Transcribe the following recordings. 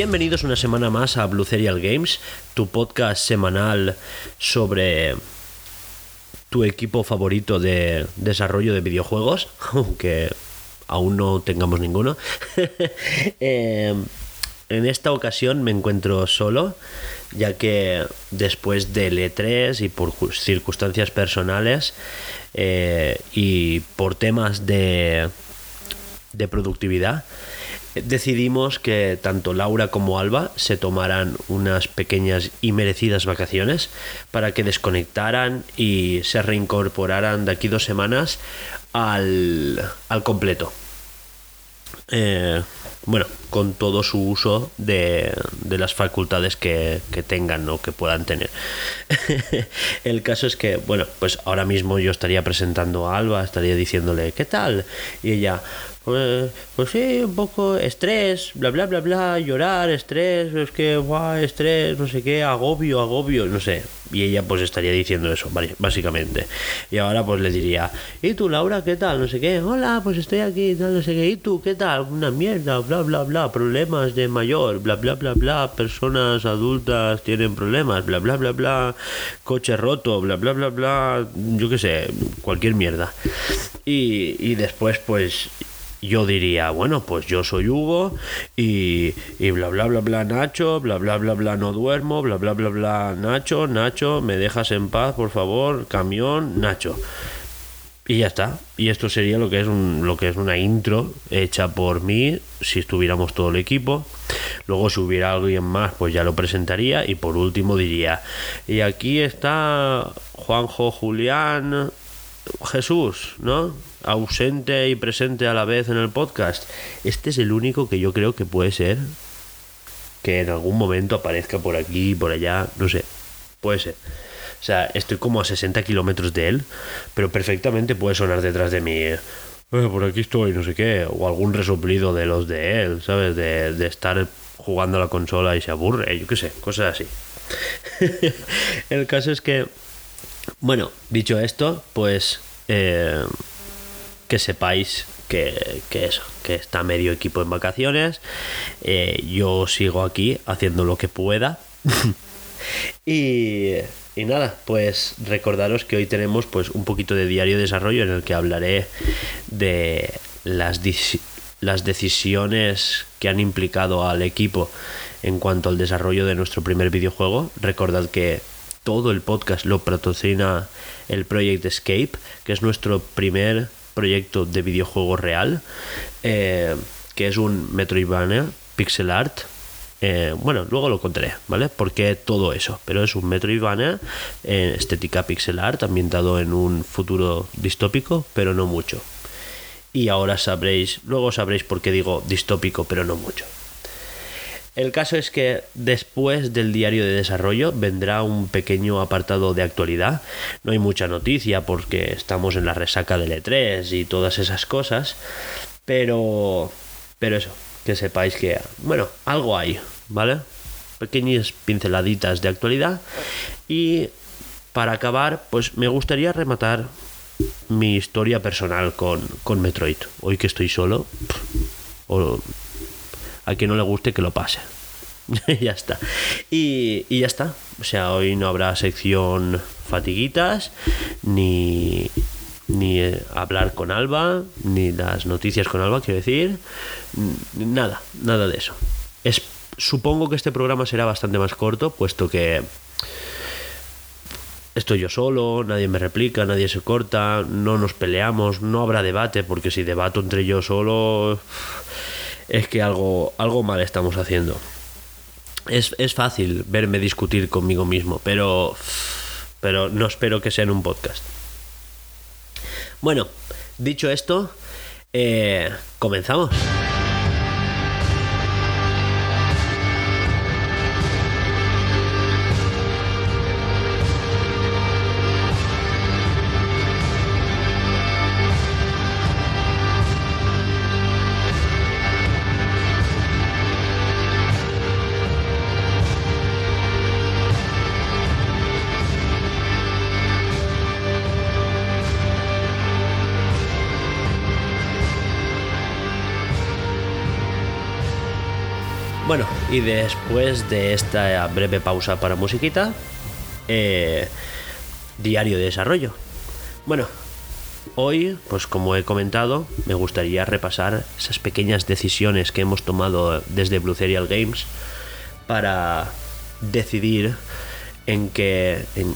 Bienvenidos una semana más a Blue Serial Games, tu podcast semanal sobre tu equipo favorito de desarrollo de videojuegos, aunque aún no tengamos ninguno. Eh, en esta ocasión me encuentro solo, ya que después del E3 y por circunstancias personales eh, y por temas de, de productividad, decidimos que tanto Laura como Alba se tomaran unas pequeñas y merecidas vacaciones para que desconectaran y se reincorporaran de aquí dos semanas al, al completo. Eh, bueno, con todo su uso de, de las facultades que, que, tengan o que puedan tener. El caso es que, bueno, pues ahora mismo yo estaría presentando a Alba, estaría diciéndole, ¿qué tal? Y ella, pues, pues sí, un poco estrés, bla, bla, bla, bla, llorar, estrés, es que, guau, estrés, no sé qué, agobio, agobio, no sé. Y ella pues estaría diciendo eso, básicamente. Y ahora pues le diría, ¿y tú, Laura, qué tal? No sé qué, hola, pues estoy aquí, no sé qué, ¿y tú, qué tal? Una mierda, bla, bla, bla, problemas de mayor, bla, bla, bla, bla, personas adultas tienen problemas, bla, bla, bla, bla, coche roto, bla, bla, bla, bla, yo qué sé, cualquier mierda. Y, y después pues yo diría, bueno, pues yo soy Hugo y, y, bla bla bla bla Nacho, bla bla bla bla no duermo, bla bla bla bla Nacho, Nacho, me dejas en paz, por favor, camión, Nacho. Y ya está. Y esto sería lo que es un, lo que es una intro hecha por mí si estuviéramos todo el equipo. Luego si hubiera alguien más, pues ya lo presentaría y por último diría, y aquí está Juanjo Julián Jesús, ¿no? Ausente y presente a la vez en el podcast. Este es el único que yo creo que puede ser que en algún momento aparezca por aquí, por allá, no sé, puede ser. O sea, estoy como a 60 kilómetros de él, pero perfectamente puede sonar detrás de mí. Eh, por aquí estoy, no sé qué, o algún resoplido de los de él, ¿sabes? De, de estar jugando a la consola y se aburre, yo qué sé, cosas así. el caso es que, bueno, dicho esto, pues eh, que sepáis que, que, eso, que está medio equipo en vacaciones. Eh, yo sigo aquí haciendo lo que pueda. y, y, nada, pues recordaros que hoy tenemos pues un poquito de diario de desarrollo en el que hablaré de las, las decisiones que han implicado al equipo en cuanto al desarrollo de nuestro primer videojuego. Recordad que todo el podcast lo patrocina el Project Escape, que es nuestro primer proyecto de videojuego real, eh, que es un Metroidvania pixel art. Eh, bueno, luego lo contaré, ¿vale? Porque todo eso, pero es un Metroidvania en estética pixel art ambientado en un futuro distópico, pero no mucho. Y ahora sabréis, luego sabréis por qué digo distópico, pero no mucho. El caso es que después del diario de desarrollo vendrá un pequeño apartado de actualidad. No hay mucha noticia porque estamos en la resaca del E3 y todas esas cosas. Pero. Pero eso, que sepáis que. Bueno, algo hay, ¿vale? Pequeñas pinceladitas de actualidad. Y para acabar, pues me gustaría rematar mi historia personal con, con Metroid. Hoy que estoy solo. A quien no le guste que lo pase. ya está. Y, ya está. O sea, hoy no habrá sección fatiguitas, ni, ni eh, hablar con Alba, ni las noticias con Alba, quiero decir. Nada, nada de eso. Es, supongo que este programa será bastante más corto, puesto que estoy yo solo, nadie me replica, nadie se corta, no nos peleamos, no habrá debate, porque si debato entre yo solo es que algo, algo mal estamos haciendo. Es, es fácil verme discutir conmigo mismo, pero, pero no espero que sea en un podcast. Bueno, dicho esto, eh, comenzamos. Y después de esta breve pausa para musiquita, eh, diario de desarrollo. Bueno, hoy, pues como he comentado, me gustaría repasar esas pequeñas decisiones que hemos tomado desde Blue Serial Games para decidir en qué, en,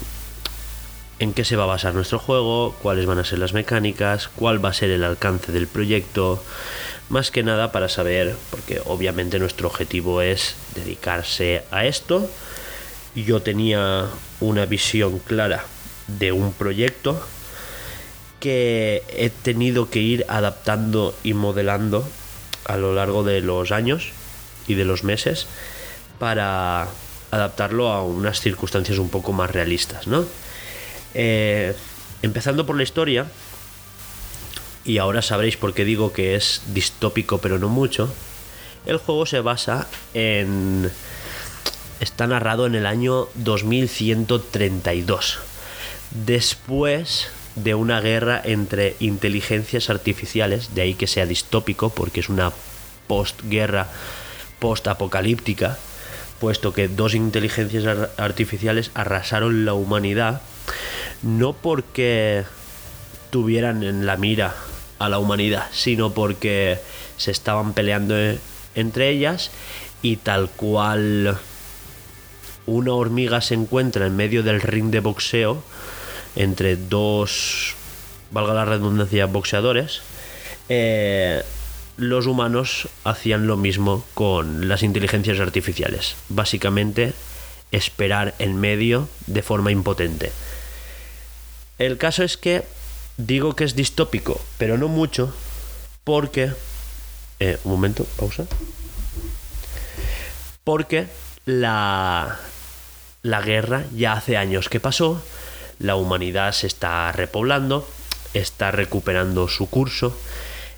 en qué se va a basar nuestro juego, cuáles van a ser las mecánicas, cuál va a ser el alcance del proyecto, más que nada para saber, porque obviamente nuestro objetivo es dedicarse a esto. Yo tenía una visión clara de un proyecto que he tenido que ir adaptando y modelando a lo largo de los años y de los meses para adaptarlo a unas circunstancias un poco más realistas, ¿no? Eh, empezando por la historia, y ahora sabréis por qué digo que es distópico pero no mucho, el juego se basa en... Está narrado en el año 2132, después de una guerra entre inteligencias artificiales, de ahí que sea distópico, porque es una postguerra post-apocalíptica, puesto que dos inteligencias artificiales arrasaron la humanidad, no porque tuvieran en la mira a la humanidad, sino porque se estaban peleando entre ellas y tal cual una hormiga se encuentra en medio del ring de boxeo entre dos, valga la redundancia, boxeadores, eh, los humanos hacían lo mismo con las inteligencias artificiales. Básicamente, esperar en medio de forma impotente. El caso es que digo que es distópico, pero no mucho, porque... Eh, un momento, pausa. Porque la, la guerra ya hace años que pasó, la humanidad se está repoblando, está recuperando su curso,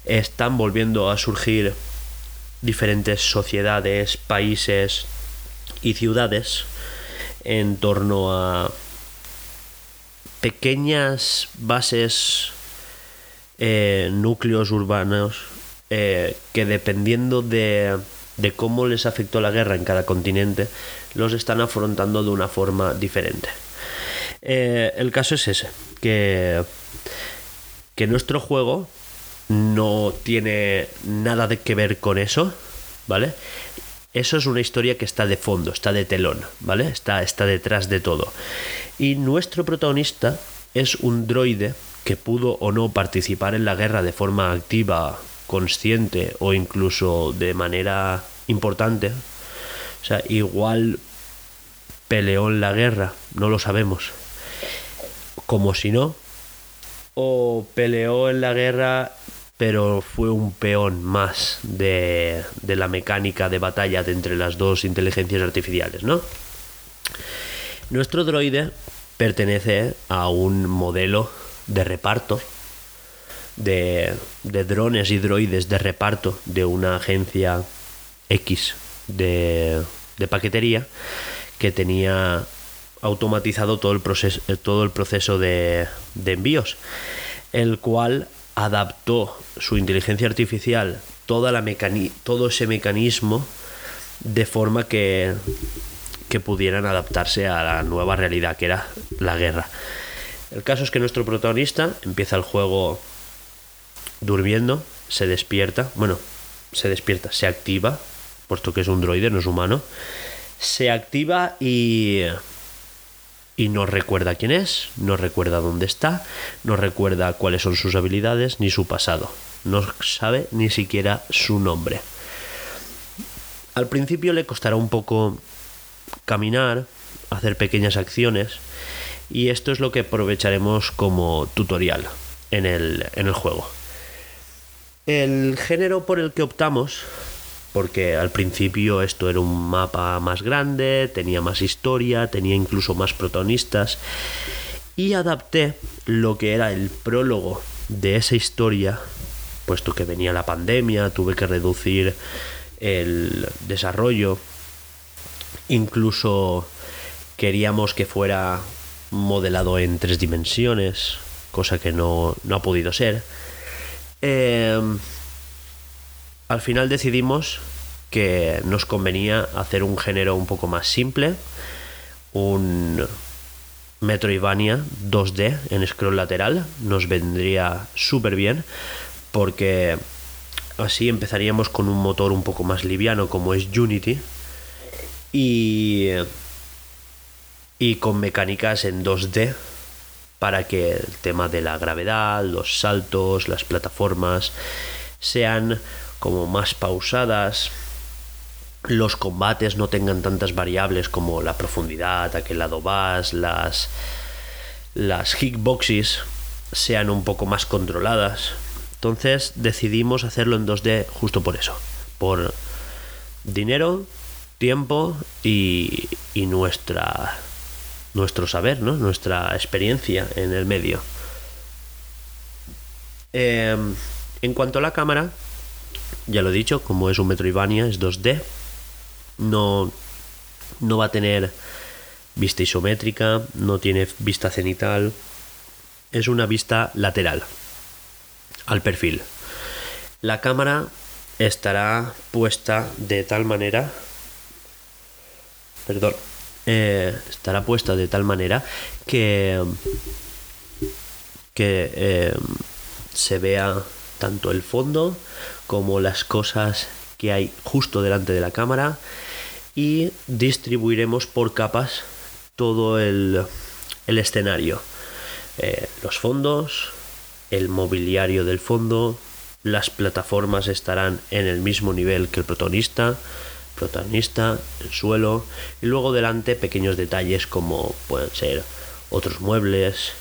están volviendo a surgir diferentes sociedades, países y ciudades en torno a pequeñas bases, eh, núcleos urbanos, eh, que dependiendo de, de cómo les afectó la guerra en cada continente, los están afrontando de una forma diferente. Eh, el caso es ese, que, que nuestro juego no tiene nada de que ver con eso, ¿vale? Eso es una historia que está de fondo, está de telón, ¿vale? Está, está detrás de todo. Y nuestro protagonista es un droide que pudo o no participar en la guerra de forma activa, consciente o incluso de manera importante. O sea, igual peleó en la guerra, no lo sabemos. Como si no. O peleó en la guerra pero fue un peón más de, de, la mecánica de batalla de entre las dos inteligencias artificiales, ¿no? Nuestro droide pertenece a un modelo de reparto de, de drones y droides de reparto de una agencia X de, de paquetería que tenía automatizado todo el proceso, todo el proceso de, de envíos, el cual adaptó su inteligencia artificial toda la todo ese mecanismo de forma que, que pudieran adaptarse a la nueva realidad que era la guerra. El caso es que nuestro protagonista empieza el juego durmiendo, se despierta, bueno, se despierta, se activa, puesto que es un droide, no es humano, se activa y y no recuerda quién es, no recuerda dónde está, no recuerda cuáles son sus habilidades ni su pasado, no sabe ni siquiera su nombre. Al principio le costará un poco caminar, hacer pequeñas acciones y esto es lo que aprovecharemos como tutorial en el, en el juego. El género por el que optamos porque al principio esto era un mapa más grande, tenía más historia, tenía incluso más protagonistas y adapté lo que era el prólogo de esa historia, puesto que venía la pandemia, tuve que reducir el desarrollo, incluso queríamos que fuera modelado en tres dimensiones, cosa que no, no ha podido ser. Eh, al final decidimos que nos convenía hacer un género un poco más simple, un Metroidvania 2D en scroll lateral, nos vendría súper bien porque así empezaríamos con un motor un poco más liviano como es Unity y, y con mecánicas en 2D para que el tema de la gravedad, los saltos, las plataformas sean como más pausadas, los combates no tengan tantas variables como la profundidad, a qué lado vas, las, las hitboxes sean un poco más controladas. Entonces decidimos hacerlo en 2D justo por eso, por dinero, tiempo y, y nuestra, nuestro saber, ¿no? nuestra experiencia en el medio. Em, en cuanto a la cámara, ya lo he dicho, como es un Metroidvania, es 2D no, no va a tener vista isométrica, no tiene vista cenital, es una vista lateral al perfil. La cámara estará puesta de tal manera, perdón, eh, estará puesta de tal manera que, que eh, se vea tanto el fondo como las cosas que hay justo delante de la cámara y distribuiremos por capas todo el, escenario. Eh, los fondos, el mobiliario del fondo, las plataformas estarán en el mismo nivel que el protagonista, protagonista, el suelo y luego delante pequeños detalles como pueden ser otros muebles,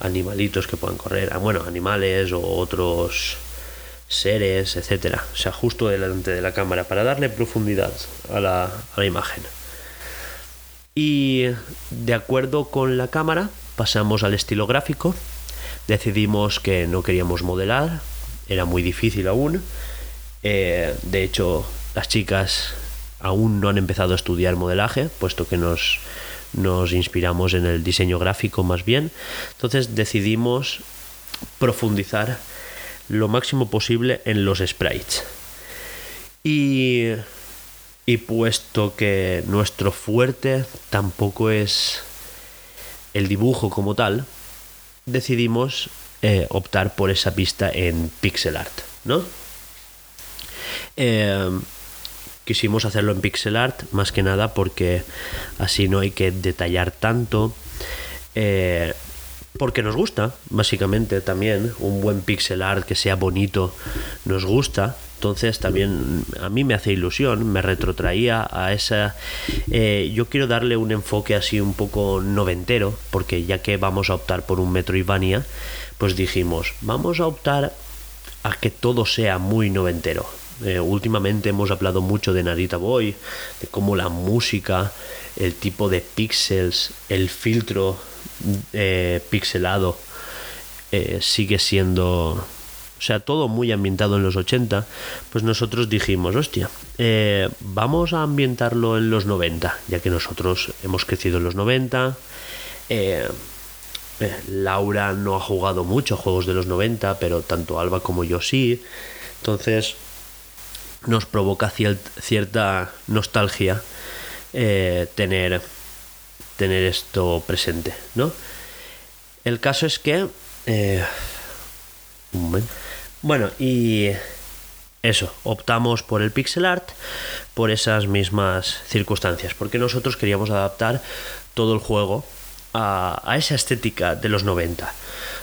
animalitos que puedan correr, ah, bueno, animales o otros seres, etcétera. O sea, justo delante de la cámara para darle profundidad a la, imagen. Y de acuerdo con la cámara, pasamos al estilo gráfico. Decidimos que no queríamos modelar, era muy difícil aún. Eh, de hecho, las chicas aún no han empezado a estudiar modelaje, puesto que nos, nos inspiramos en el diseño gráfico más bien. Entonces decidimos profundizar lo máximo posible en los sprites. Y, y puesto que nuestro fuerte tampoco es el dibujo como tal, decidimos eh, optar por esa pista en pixel art, ¿no? Eh, quisimos hacerlo en pixel art más que nada porque así no hay que detallar tanto. Eh, porque nos gusta, básicamente también, un buen pixel art que sea bonito, nos gusta. Entonces también a mí me hace ilusión, me retrotraía a esa... Eh, yo quiero darle un enfoque así un poco noventero, porque ya que vamos a optar por un Metroidvania, pues dijimos, vamos a optar a que todo sea muy noventero. Eh, últimamente hemos hablado mucho de Narita Boy, de cómo la música, el tipo de píxeles, el filtro eh, pixelado eh, sigue siendo o sea, todo muy ambientado en los 80, pues nosotros dijimos, hostia, vamos a ambientarlo en los 90, ya que nosotros hemos crecido en los 90. Laura no ha jugado mucho juegos de los 90, pero tanto Alba como yo sí. Entonces nos provoca cierta nostalgia tener tener esto presente, ¿no? El caso es que... Eh, bueno, y eso, optamos por el pixel art por esas mismas circunstancias, porque nosotros queríamos adaptar todo el juego a, a esa estética de los 90.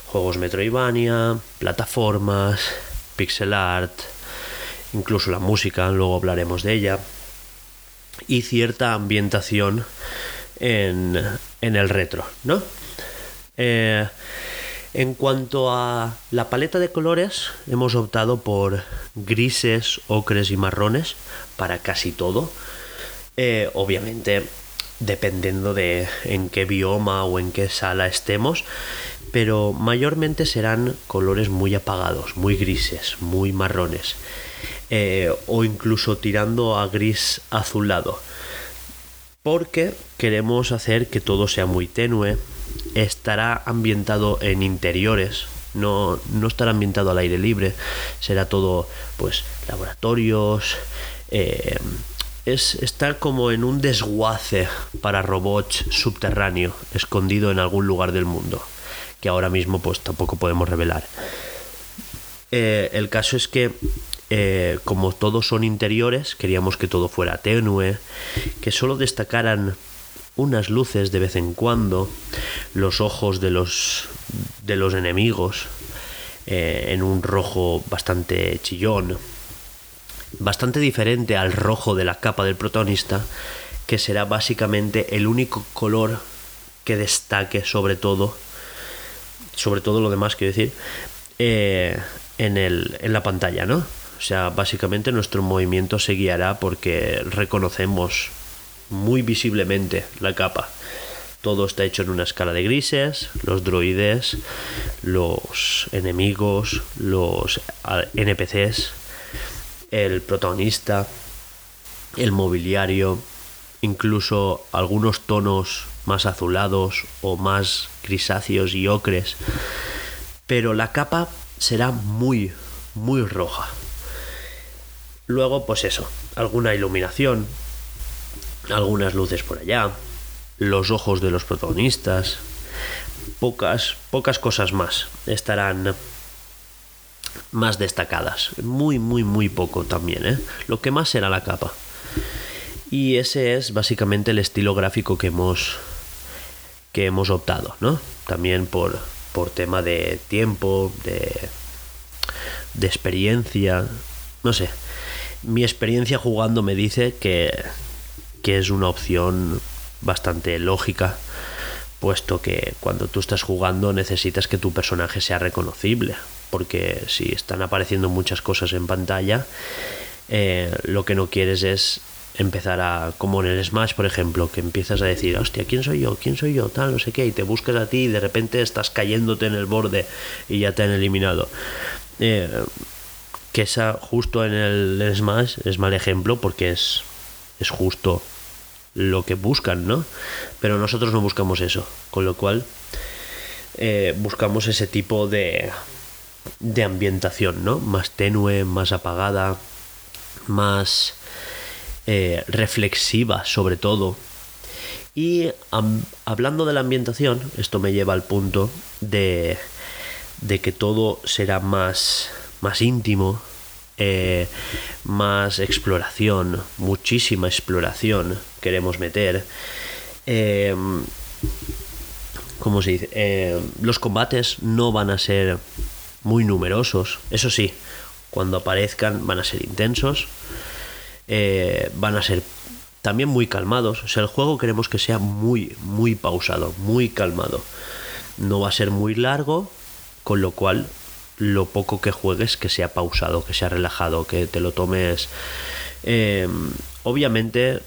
Juegos Metroidvania, plataformas, pixel art, incluso la música, luego hablaremos de ella, y cierta ambientación en, el retro, ¿no? Eh, en cuanto a la paleta de colores, hemos optado por grises, ocres y marrones para casi todo. Eh, obviamente, dependiendo de en qué bioma o en qué sala estemos, pero mayormente serán colores muy apagados, muy grises, muy marrones, eh, o incluso tirando a gris azulado. Porque queremos hacer que todo sea muy tenue, estará ambientado en interiores, no, no estará ambientado al aire libre, será todo pues laboratorios, eh, es estar como en un desguace para robots subterráneo, escondido en algún lugar del mundo, que ahora mismo pues tampoco podemos revelar. Eh, el caso es que eh, como todos son interiores, queríamos que todo fuera tenue, que solo destacaran unas luces de vez en cuando, los ojos de los, de los enemigos eh, en un rojo bastante chillón, bastante diferente al rojo de la capa del protagonista, que será básicamente el único color que destaque sobre todo, sobre todo lo demás, quiero decir, eh, en, el, en la pantalla, ¿no? O sea, básicamente nuestro movimiento se guiará porque reconocemos muy visiblemente la capa. Todo está hecho en una escala de grises, los droides, los enemigos, los NPCs, el protagonista, el mobiliario, incluso algunos tonos más azulados o más grisáceos y ocres. Pero la capa será muy, muy roja. Luego, pues eso, alguna iluminación, algunas luces por allá, los ojos de los protagonistas, pocas, pocas cosas más estarán más destacadas. Muy, muy, muy poco también. ¿eh? Lo que más será la capa. Y ese es básicamente el estilo gráfico que hemos, que hemos optado, ¿no? También por, por tema de tiempo, de, de experiencia, no sé. Mi experiencia jugando me dice que, que es una opción bastante lógica puesto que cuando tú estás jugando necesitas que tu personaje sea reconocible, porque si están apareciendo muchas cosas en pantalla, eh, lo que no quieres es empezar a, como en el Smash, por ejemplo, que empiezas a decir, hostia, ¿quién soy yo? ¿quién soy yo? Tal, no sé qué, y te buscas a ti y de repente estás cayéndote en el borde y ya te han eliminado. Eh, que esa justo en el Smash es mal ejemplo porque es, es justo lo que buscan, ¿no? Pero nosotros no buscamos eso, con lo cual eh, buscamos ese tipo de, de ambientación, ¿no? Más tenue, más apagada, más eh, reflexiva sobre todo. Y hablando de la ambientación, esto me lleva al punto de, de que todo será más, más íntimo, eh, más exploración, muchísima exploración queremos meter. Eh, ¿Cómo se dice? Eh, los combates no van a ser muy numerosos, eso sí, cuando aparezcan van a ser intensos, van a ser también muy calmados. O sea, el juego queremos que sea muy, muy pausado, muy calmado. No va a ser muy largo, con lo cual lo poco que juegues que sea pausado, que sea relajado, que te lo tomes. Eh, obviamente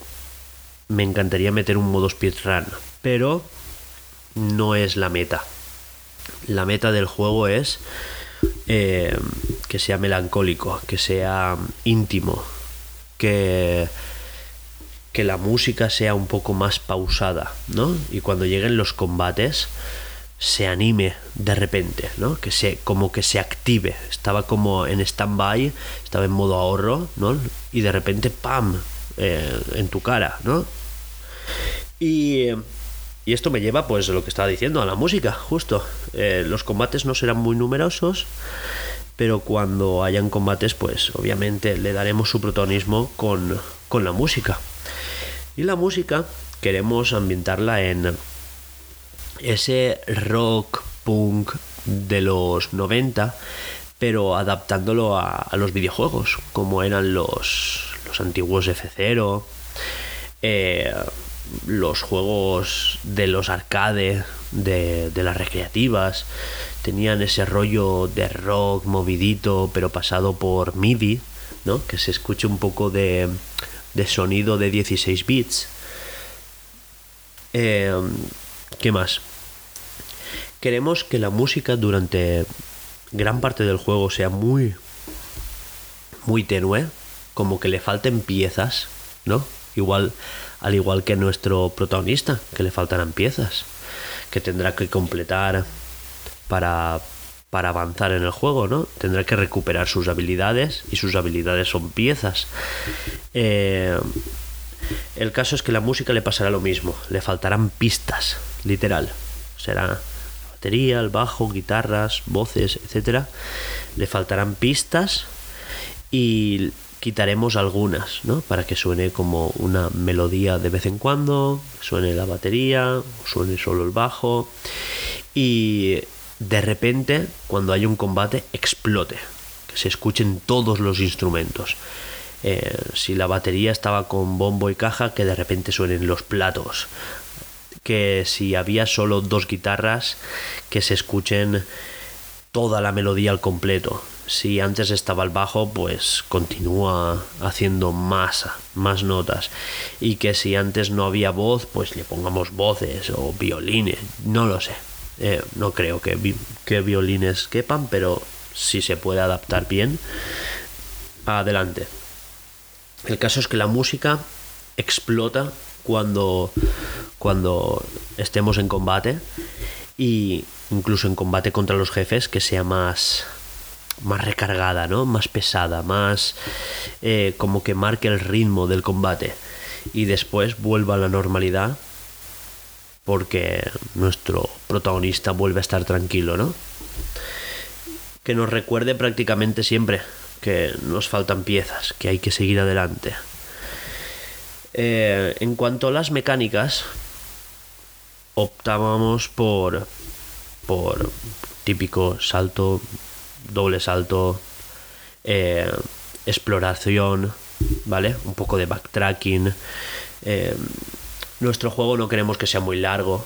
me encantaría meter un modo speedrun, pero no es la meta. La meta del juego es eh, que sea melancólico, que sea íntimo, que, que la música sea un poco más pausada, ¿no? Y cuando lleguen los combates, se anime de repente, ¿no? Que se, como que se active. Estaba como en stand-by, estaba en modo ahorro, ¿no? Y de repente, ¡pam! Eh, en tu cara, ¿no? Y, y, esto me lleva, pues, lo que estaba diciendo, a la música, justo. Eh, los combates no serán muy numerosos, pero cuando hayan combates, pues, obviamente le daremos su protagonismo con, con la música. Y la música queremos ambientarla en ese rock punk de los 90, pero adaptándolo a, los videojuegos, como eran los, los antiguos F0, eh, los juegos de los arcade, de, las recreativas, tenían ese rollo de rock movidito, pero pasado por MIDI, ¿no? que se escuche un poco de, de sonido de 16 bits. Eh, ¿Qué más? Queremos que la música durante gran parte del juego sea muy, muy tenue, como que le falten piezas, ¿no? Igual, al igual que nuestro protagonista, que le faltarán piezas, que tendrá que completar para, para avanzar en el juego, ¿no? Tendrá que recuperar sus habilidades y sus habilidades son piezas. Eh, el caso es que la música le pasará lo mismo, le faltarán pistas, literal. Será batería, el bajo, guitarras, voces, etcétera. Le faltarán pistas y quitaremos algunas, ¿no? Para que suene como una melodía de vez en cuando, suene la batería, suene solo el bajo y de repente, cuando haya un combate, explote, que se escuchen todos los instrumentos. Eh, si la batería estaba con bombo y caja, que de repente suenen los platos. Que si había solo dos guitarras, que se escuchen toda la melodía al completo. Si antes estaba el bajo, pues continúa haciendo más, más notas. Y que si antes no había voz, pues le pongamos voces o violines. No lo sé. Eh, no creo que, que violines quepan, pero si se puede adaptar bien, adelante. El caso es que la música explota cuando, cuando estemos en combate y incluso en combate contra los jefes que sea más más recargada, ¿no? Más pesada, más eh, como que marque el ritmo del combate y después vuelva a la normalidad porque nuestro protagonista vuelve a estar tranquilo, ¿no? Que nos recuerde prácticamente siempre que nos faltan piezas, que hay que seguir adelante. Eh, en cuanto a las mecánicas, optábamos por, por típico salto, doble salto, eh, exploración, ¿vale? Un poco de backtracking. Eh, nuestro juego no queremos que sea muy largo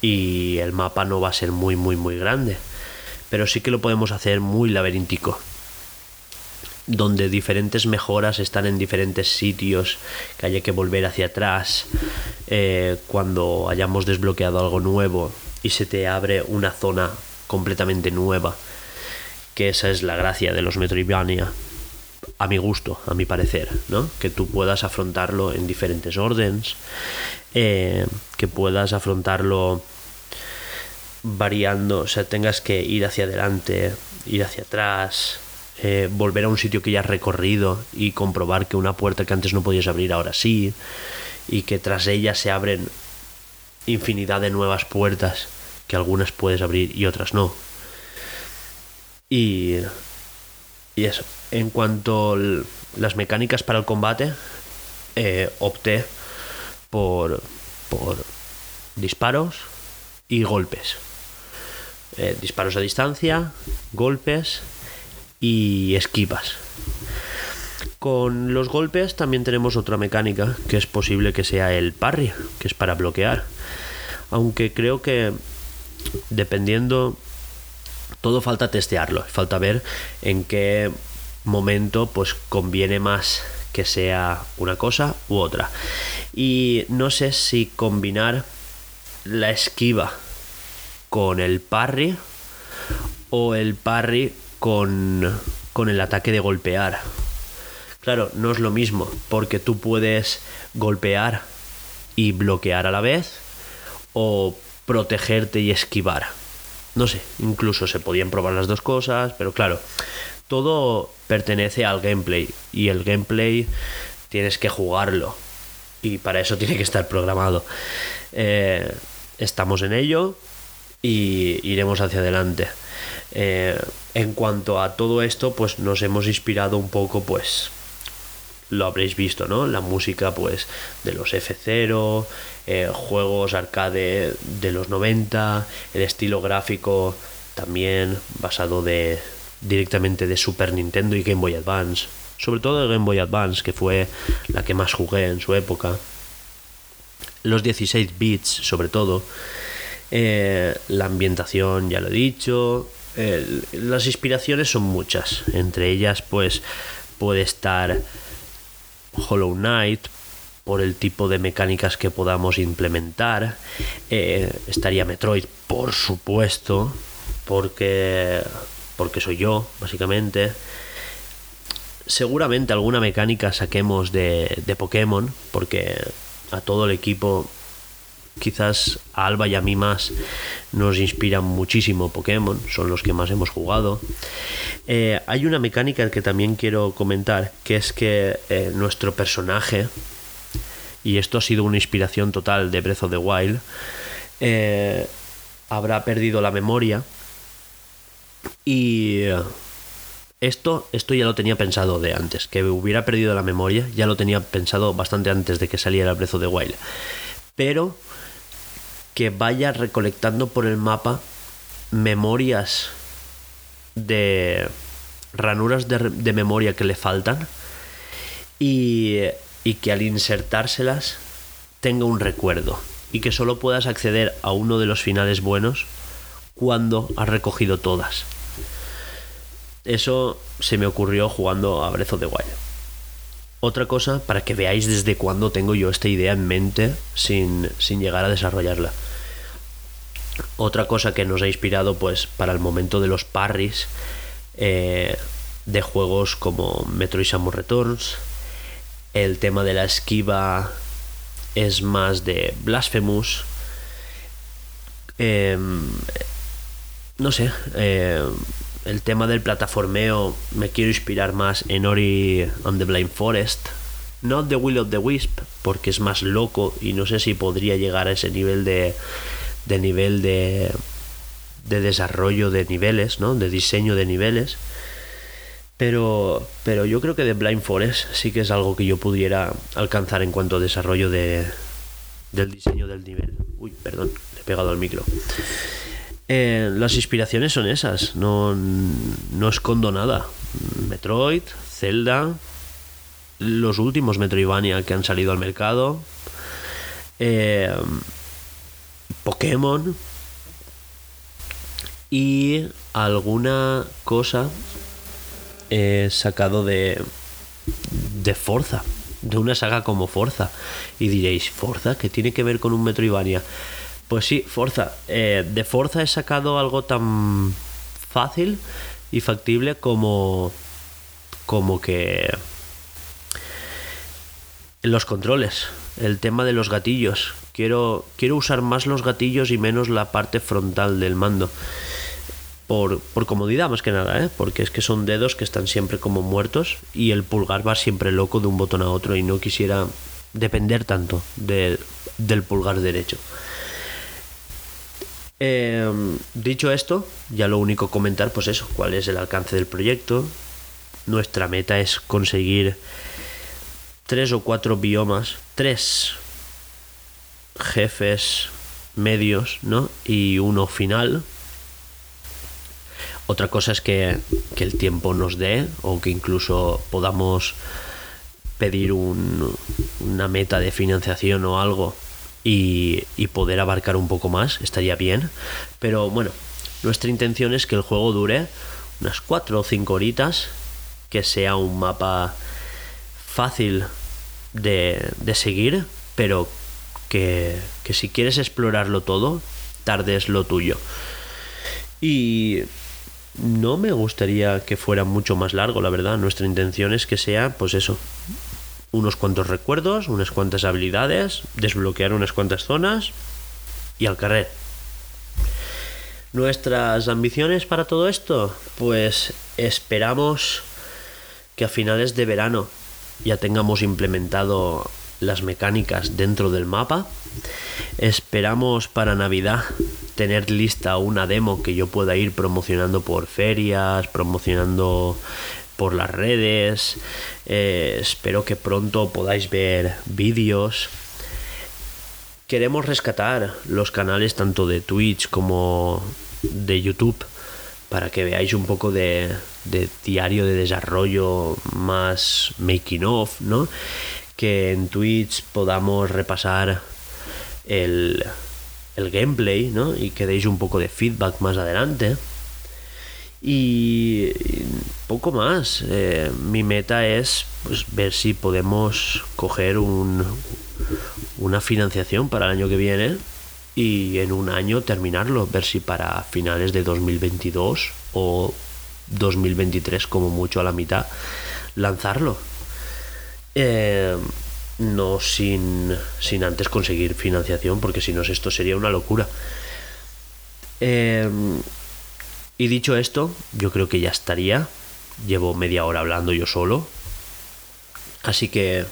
y el mapa no va a ser muy, muy, muy grande. Pero sí que lo podemos hacer muy laberíntico donde diferentes mejoras están en diferentes sitios, que haya que volver hacia atrás, eh, cuando hayamos desbloqueado algo nuevo y se te abre una zona completamente nueva, que esa es la gracia de los Metroidvania, a mi gusto, a mi parecer, ¿no? Que tú puedas afrontarlo en diferentes órdenes, eh, que puedas afrontarlo variando, o sea, tengas que ir hacia adelante, ir hacia atrás, eh, volver a un sitio que ya has recorrido y comprobar que una puerta que antes no podías abrir ahora sí, y que tras ella se abren infinidad de nuevas puertas que algunas puedes abrir y otras no. Y, y eso. En cuanto a las mecánicas para el combate, eh, opté por, por disparos y golpes. Eh, disparos a distancia, golpes y esquivas. Con los golpes también tenemos otra mecánica, que es posible que sea el parry, que es para bloquear. Aunque creo que dependiendo, todo falta testearlo, falta ver en qué momento pues conviene más que sea una cosa u otra. Y no sé si combinar la esquiva con el parry o el parry con, con el ataque de golpear. Claro, no es lo mismo, porque tú puedes golpear y bloquear a la vez, o protegerte y esquivar. No sé, incluso se podían probar las dos cosas, pero claro, todo pertenece al gameplay y el gameplay tienes que jugarlo y para eso tiene que estar programado. Eh, estamos en ello y iremos hacia adelante. Eh, en cuanto a todo esto, pues nos hemos inspirado un poco, pues lo habréis visto, ¿no? La música, pues, de los F0, eh, juegos arcade de los 90, el estilo gráfico también basado de directamente de Super Nintendo y Game Boy Advance. Sobre todo el Game Boy Advance, que fue la que más jugué en su época. Los 16 bits, sobre todo. Eh, la ambientación, ya lo he dicho las inspiraciones son muchas. Entre ellas, pues puede estar Hollow Knight por el tipo de mecánicas que podamos implementar. Eh, estaría Metroid, por supuesto, porque porque soy yo, básicamente. Seguramente alguna mecánica saquemos de, de Pokémon, porque a todo el equipo quizás a Alba y a mí más nos inspiran muchísimo Pokémon, son los que más hemos jugado. Eh, hay una mecánica que también quiero comentar, que es que eh, nuestro personaje, y esto ha sido una inspiración total de Breath of the Wild, eh, habrá perdido la memoria y esto, esto ya lo tenía pensado de antes, que hubiera perdido la memoria, ya lo tenía pensado bastante antes de que saliera Breath of the Wild. Pero que vaya recolectando por el mapa memorias de ranuras de, memoria que le faltan y, y que al insertárselas tenga un recuerdo y que solo puedas acceder a uno de los finales buenos cuando has recogido todas. Eso se me ocurrió jugando a Breath of the Wild. Otra cosa para que veáis desde cuándo tengo yo esta idea en mente sin, llegar a desarrollarla. Otra cosa que nos ha inspirado pues para el momento de los parries eh, de juegos como Metroid Samus Returns. El tema de la esquiva es más de Blasphemous. Em, no sé, eh, el tema del plataformeo me quiero inspirar más en Ori on the Blind Forest. No The Will of the Wisp, porque es más loco y no sé si podría llegar a ese nivel de, de nivel de, de desarrollo de niveles, ¿no? De diseño de niveles. Pero, pero yo creo que The Blind Forest sí que es algo que yo pudiera alcanzar en cuanto a desarrollo de, del diseño del nivel. Uy, perdón, le he pegado al micro. Eh, las inspiraciones son esas, no, no escondo nada. Metroid, Zelda, los últimos Metroidvania que han salido al mercado, eh, Pokémon y alguna cosa he sacado de, de Forza, de una saga como Forza. Y diréis, ¿Forza? ¿Qué tiene que ver con un Metroidvania? Pues sí, Forza. Eh, de Forza he sacado algo tan fácil y factible como. como que. Los controles, el tema de los gatillos. Quiero, quiero usar más los gatillos y menos la parte frontal del mando. Por, por, comodidad más que nada, ¿eh? porque es que son dedos que están siempre como muertos y el pulgar va siempre loco de un botón a otro y no quisiera depender tanto del pulgar derecho. Em, dicho esto, ya lo único comentar, pues eso, cuál es el alcance del proyecto. Nuestra meta es conseguir tres o cuatro biomas, tres jefes medios, ¿no? Y uno final. Otra cosa es que, que el tiempo nos dé o que incluso podamos pedir un, una meta de financiación o algo y, poder abarcar un poco más, estaría bien. Pero bueno, nuestra intención es que el juego dure unas 4 o 5 horitas, que sea un mapa fácil de, de seguir, pero que, que, si quieres explorarlo todo, tardes lo tuyo. Y no me gustaría que fuera mucho más largo, la verdad. Nuestra intención es que sea, pues eso, unos cuantos recuerdos, unas cuantas habilidades, desbloquear unas cuantas zonas y al carrer. Nuestras ambiciones para todo esto, pues esperamos que a finales de verano ya tengamos implementado las mecánicas dentro del mapa. Esperamos para Navidad tener lista una demo que yo pueda ir promocionando por ferias, promocionando por las redes. Eh, espero que pronto podáis ver vídeos. Queremos rescatar los canales tanto de Twitch como de YouTube para que veáis un poco de, diario de desarrollo más making of, ¿no? Que en Twitch podamos repasar el, el gameplay, ¿no? Y que deis un poco de feedback más adelante. Y poco más. Eh, mi meta es pues, ver si podemos coger un, una financiación para el año que viene y en un año terminarlo. Ver si para finales de 2022 o 2023 como mucho a la mitad lanzarlo. Eh, no sin, sin antes conseguir financiación, porque si no esto sería una locura. Em, y dicho esto, yo creo que ya estaría. Llevo media hora hablando yo solo. Así que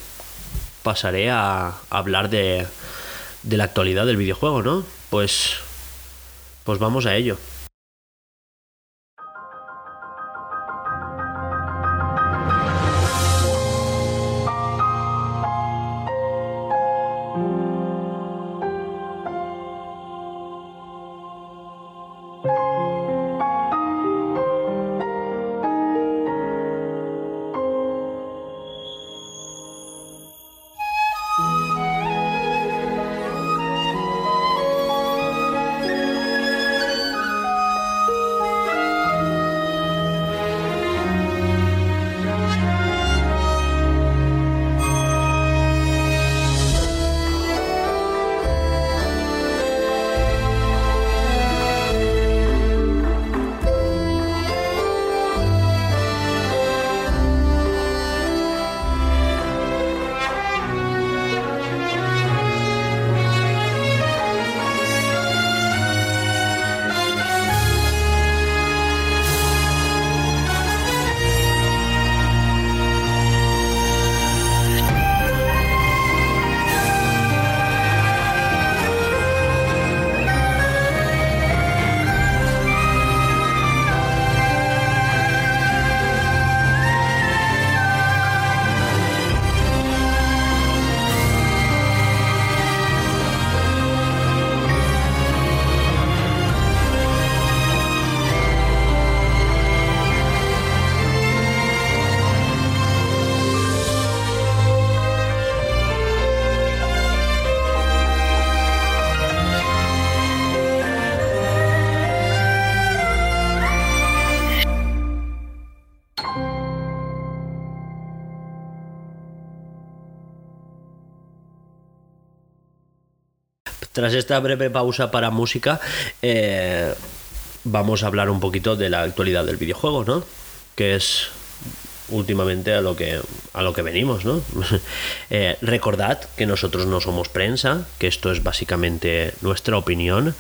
pasaré a hablar de, de la actualidad del videojuego, ¿no? Pues, pues vamos a ello. Tras esta breve pausa para música, eh, vamos a hablar un poquito de la actualidad del videojuego, ¿no? Que es últimamente a lo que a lo que venimos, ¿no? Eh, recordad que nosotros no somos prensa, que esto es básicamente nuestra opinión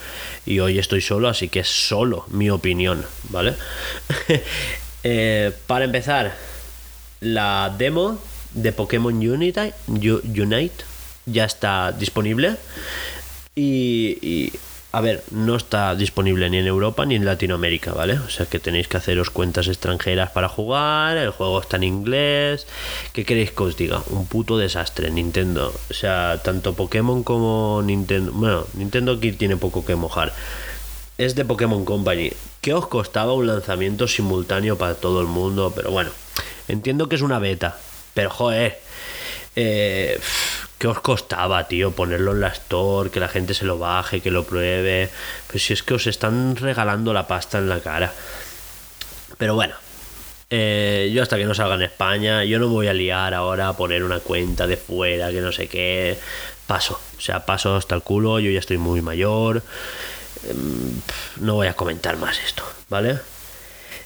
y hoy estoy solo, así que es solo mi opinión, ¿vale? Eh, para empezar, la demo de Pokémon Unite, Unite ya está disponible. Y, a ver, no está disponible ni en Europa ni en Latinoamérica, ¿vale? O sea que tenéis que haceros cuentas extranjeras para jugar, el juego está en inglés. ¿Qué queréis que os diga? Un puto desastre, Nintendo. O sea, tanto Pokémon como Nintendo. Bueno, Nintendo aquí tiene poco que mojar. Es de Pokémon Company. ¿Qué os costaba un lanzamiento simultáneo para todo el mundo? Pero bueno, entiendo que es una beta. Pero joder. Eh, ¿Qué os costaba, tío? Ponerlo en la store, que la gente se lo baje, que lo pruebe. Pues si es que os están regalando la pasta en la cara. Pero bueno, eh, yo hasta que no salga en España, yo no me voy a liar ahora a poner una cuenta de fuera, que no sé qué. Paso, o sea, paso hasta el culo, yo ya estoy muy mayor. Em, no voy a comentar más esto, ¿vale?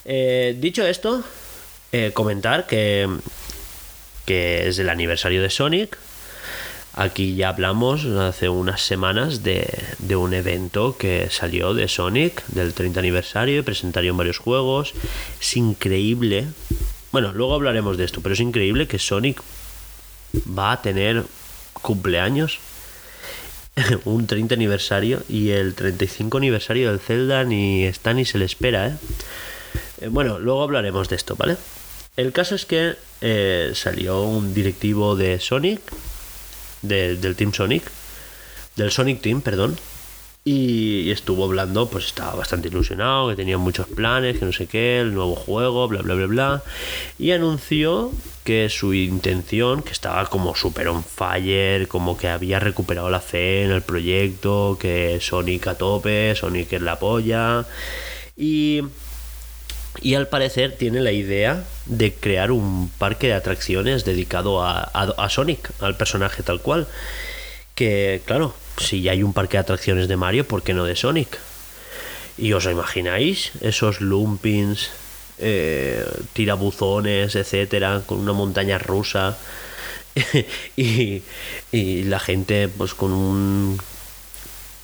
Eh, dicho esto, eh, comentar que, que es el aniversario de Sonic Aquí ya hablamos hace unas semanas de, un evento que salió de Sonic, del 30 aniversario, y presentaron varios juegos. Es increíble. Bueno, luego hablaremos de esto, pero es increíble que Sonic va a tener cumpleaños, un 30 aniversario, y el 35 aniversario del Zelda ni está ni se le espera, ¿eh? Eh, Bueno, luego hablaremos de esto, ¿vale? El caso es que eh, salió un directivo de Sonic del Team Sonic, del Sonic Team, perdón. Y, estuvo hablando, pues estaba bastante ilusionado, que tenía muchos planes, que no sé qué, el nuevo juego, bla, bla, bla, bla. Y anunció que su intención, que estaba como super on fire, como que había recuperado la fe en el proyecto, que Sonic a tope, Sonic es la polla. Y y al parecer tiene la idea de crear un parque de atracciones dedicado a, Sonic, al personaje tal cual. Que, claro, si ya hay un parque de atracciones de Mario, ¿por qué no de Sonic? Y os imagináis esos lumpins, eh, tirabuzones, etcétera, con una montaña rusa. y, y la gente pues con un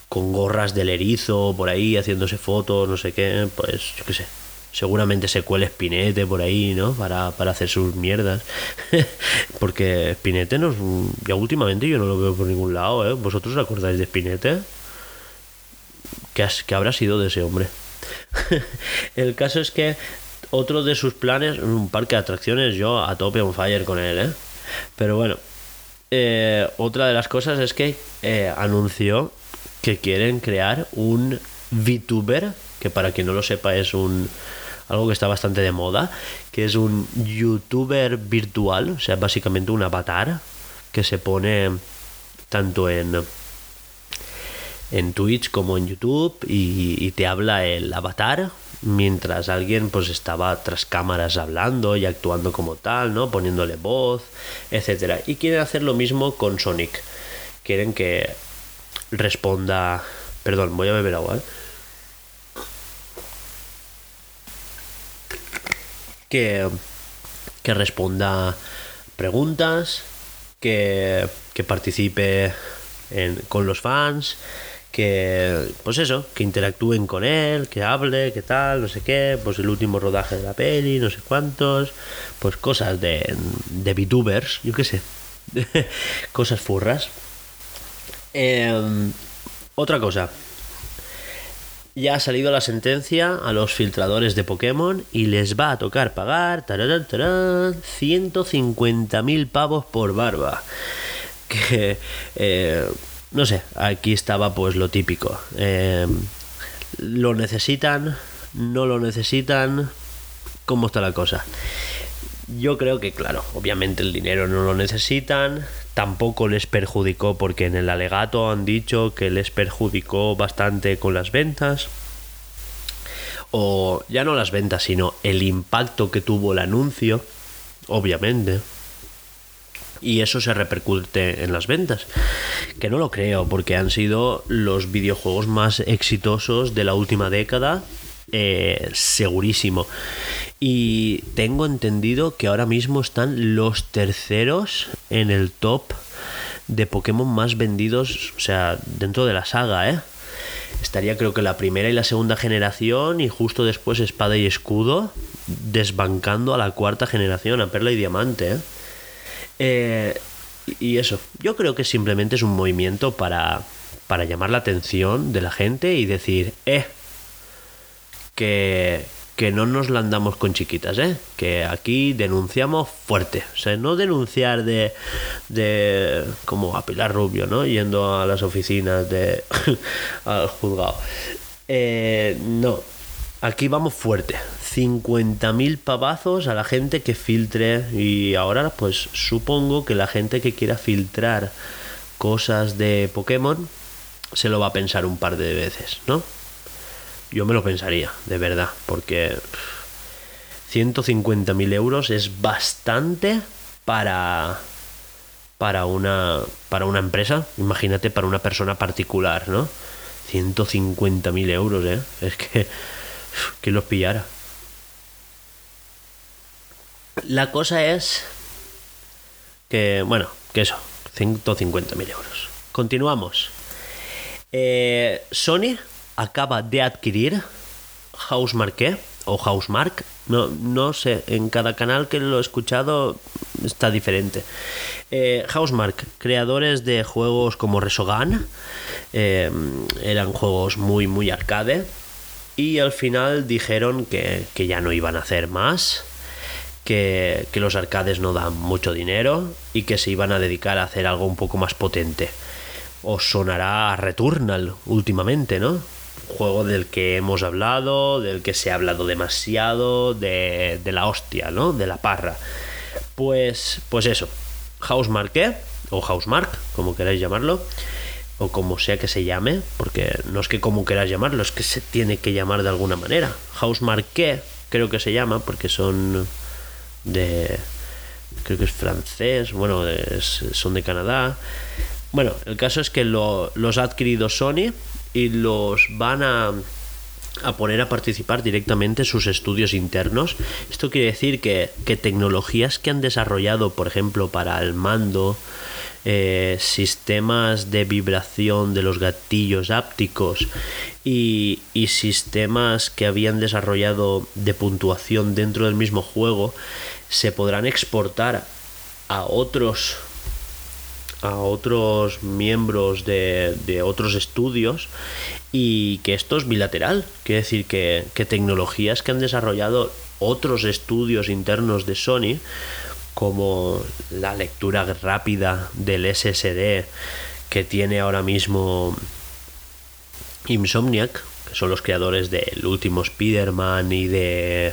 con gorras del erizo por ahí haciéndose fotos, no sé qué, pues yo qué sé. Seguramente se cuele Spinete por ahí, ¿no? Para, para hacer sus mierdas. Porque Spinete no ya últimamente yo no lo veo por ningún lado, ¿eh? ¿Vosotros os acordáis de Spinete? ¿Qué, ¿Qué habrá sido de ese hombre? El caso es que otro de sus planes, un parque de atracciones, yo a tope on fire con él, ¿eh? Pero bueno, eh, otra de las cosas es que eh, anunció que quieren crear un VTuber, que para quien no lo sepa es un algo que está bastante de moda, que es un youtuber virtual, o sea, básicamente un avatar que se pone tanto en en Twitch como en YouTube y, te habla el avatar mientras alguien pues estaba tras cámaras hablando y actuando como tal, ¿no? Poniéndole voz, etcétera. Y quieren hacer lo mismo con Sonic. Quieren que responda, perdón, voy a beber agua. ¿eh? Que que responda preguntas, que, que participe en, con los fans, que pues eso, que interactúen con él, que hable, que tal, no sé qué, pues el último rodaje de la peli, no sé cuántos, pues cosas de, de VTubers, yo qué sé, cosas furras. Eh, otra cosa, ya ha salido la sentencia a los filtradores de Pokémon y les va a tocar pagar 150.000 pavos por barba. Que eh, no sé, aquí estaba pues lo típico. Eh, ¿Lo necesitan? ¿No lo necesitan? ¿Cómo está la cosa? Yo creo que, claro, obviamente el dinero no lo necesitan, tampoco les perjudicó porque en el alegato han dicho que les perjudicó bastante con las ventas. O ya no las ventas, sino el impacto que tuvo el anuncio, obviamente y eso se repercute en las ventas. Que no lo creo, porque han sido los videojuegos más exitosos de la última década, eh, segurísimo. Y tengo entendido que ahora mismo están los terceros en el top de Pokémon más vendidos, o sea, dentro de la saga, ¿eh? Estaría creo que la primera y la segunda generación y justo después Espada y Escudo desbancando a la cuarta generación, a Perla y Diamante, ¿eh? Eh, y eso, yo creo que simplemente es un movimiento para, para llamar la atención de la gente y decir, eh, que, no nos la andamos con chiquitas, ¿eh? Que aquí denunciamos fuerte. O sea, no denunciar de, de como a Pilar Rubio, ¿no? Yendo a las oficinas de al juzgado. Eh, no, aquí vamos fuerte. 50.000 pavazos a la gente que filtre y ahora pues supongo que la gente que quiera filtrar cosas de Pokémon se lo va a pensar un par de veces, ¿no? Yo me lo pensaría, de verdad, porque 150.000 euros es bastante para para una para una empresa, imagínate para una persona particular, ¿no? 150.000 euros, ¿eh? Es que que los pillara. La cosa es que, bueno, que eso, 150.000 euros. Continuamos. Eh, Sony acaba de adquirir Housemarque o Housemark. No, no sé, en cada canal que lo he escuchado está diferente. Eh, Housemark, creadores de juegos como Resogan, eh, eran juegos muy, muy arcade. Y al final dijeron que, que ya no iban a hacer más que, los arcades no dan mucho dinero y que se iban a dedicar a hacer algo un poco más potente. Os sonará Returnal últimamente, ¿no? Juego del que hemos hablado, del que se ha hablado demasiado, de, la hostia, ¿no? De la parra. Pues, pues eso, Housemark, o Housemark, como queráis llamarlo, o como sea que se llame, porque no es que como queráis llamarlo, es que se tiene que llamar de alguna manera. Housemark, creo que se llama, porque son de creo que es francés, bueno, son de Canadá. Bueno, el caso es que lo, los ha adquirido Sony y los van a a poner a participar directamente sus estudios internos. Esto quiere decir que, que tecnologías que han desarrollado, por ejemplo, para el mando, eh, sistemas de vibración de los gatillos ápticos y, y, sistemas que habían desarrollado de puntuación dentro del mismo juego se podrán exportar a otros a otros miembros de, de otros estudios y que esto es bilateral. Quiere decir que, que tecnologías que han desarrollado otros estudios internos de Sony, como la lectura rápida del SSD que tiene ahora mismo Insomniac, que son los creadores del último Spider-Man y, de,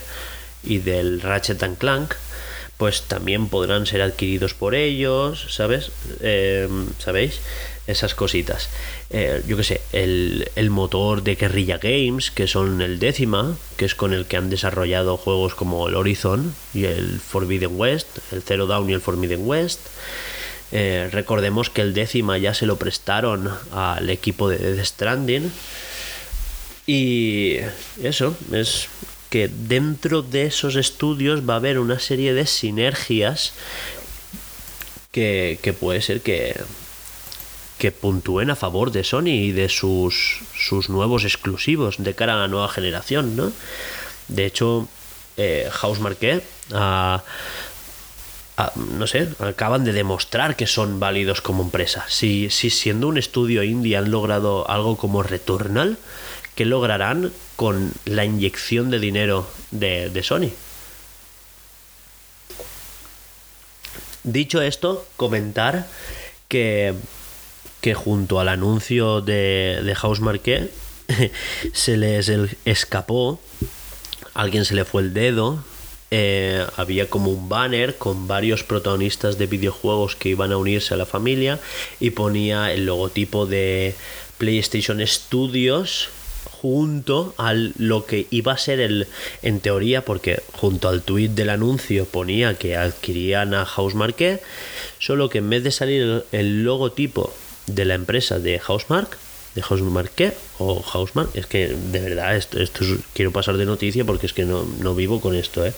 y del Ratchet and Clank, pues también podrán ser adquiridos por ellos, ¿sabes? Eh, ¿Sabéis? Esas cositas. Eh, yo qué sé, el, el, motor de Guerrilla Games, que son el décima, que es con el que han desarrollado juegos como el Horizon y el Forbidden West, el Zero Down y el Forbidden West. Eh, recordemos que el décima ya se lo prestaron al equipo de Death Stranding. Y eso, es que dentro de esos estudios va a haber una serie de sinergias que, que puede ser que, que puntúen a favor de Sony y de sus, sus nuevos exclusivos de cara a la nueva generación, ¿no? De hecho, eh, House Marquet a, a, no sé, acaban de demostrar que son válidos como empresa. Si, si siendo un estudio indie han logrado algo como Returnal, ¿qué lograrán con la inyección de dinero de, de Sony? Dicho esto, comentar que que junto al anuncio de, de House Marquet se les escapó, alguien se le fue el dedo, eh, había como un banner con varios protagonistas de videojuegos que iban a unirse a la familia y ponía el logotipo de PlayStation Studios junto a lo que iba a ser el en teoría porque junto al tweet del anuncio ponía que adquirían a House solo que en vez de salir el, logotipo de la empresa de Housemark, de Housemark o Housemark, es que de verdad esto, esto es, quiero pasar de noticia porque es que no, no vivo con esto, ¿eh?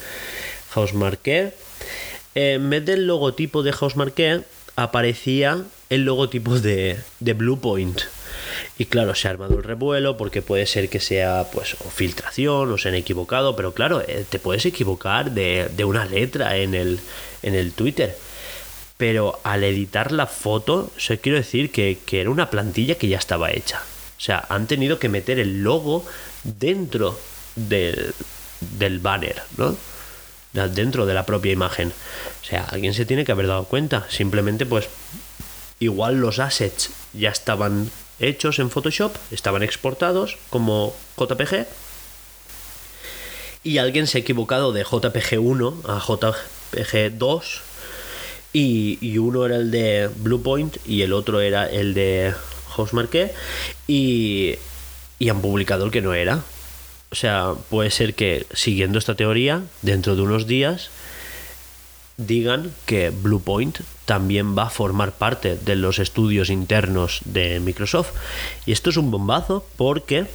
Housemark eh, en vez del logotipo de Housemark aparecía el logotipo de, de Bluepoint. Y claro, se ha armado el revuelo porque puede ser que sea pues filtración o se han equivocado, pero claro, eh, te puedes equivocar de, de, una letra en el, en el Twitter pero al editar la foto, o quiero decir que, que, era una plantilla que ya estaba hecha. O sea, han tenido que meter el logo dentro del, del banner, ¿no? Dentro de la propia imagen. O sea, alguien se tiene que haber dado cuenta. Simplemente, pues, igual los assets ya estaban hechos en Photoshop, estaban exportados como JPG. Y alguien se ha equivocado de JPG1 a JPG2 y, y, uno era el de Bluepoint y el otro era el de Housemarque y, y han publicado el que no era. O sea, puede ser que siguiendo esta teoría, dentro de unos días, digan que Bluepoint también va a formar parte de los estudios internos de Microsoft. Y esto es un bombazo porque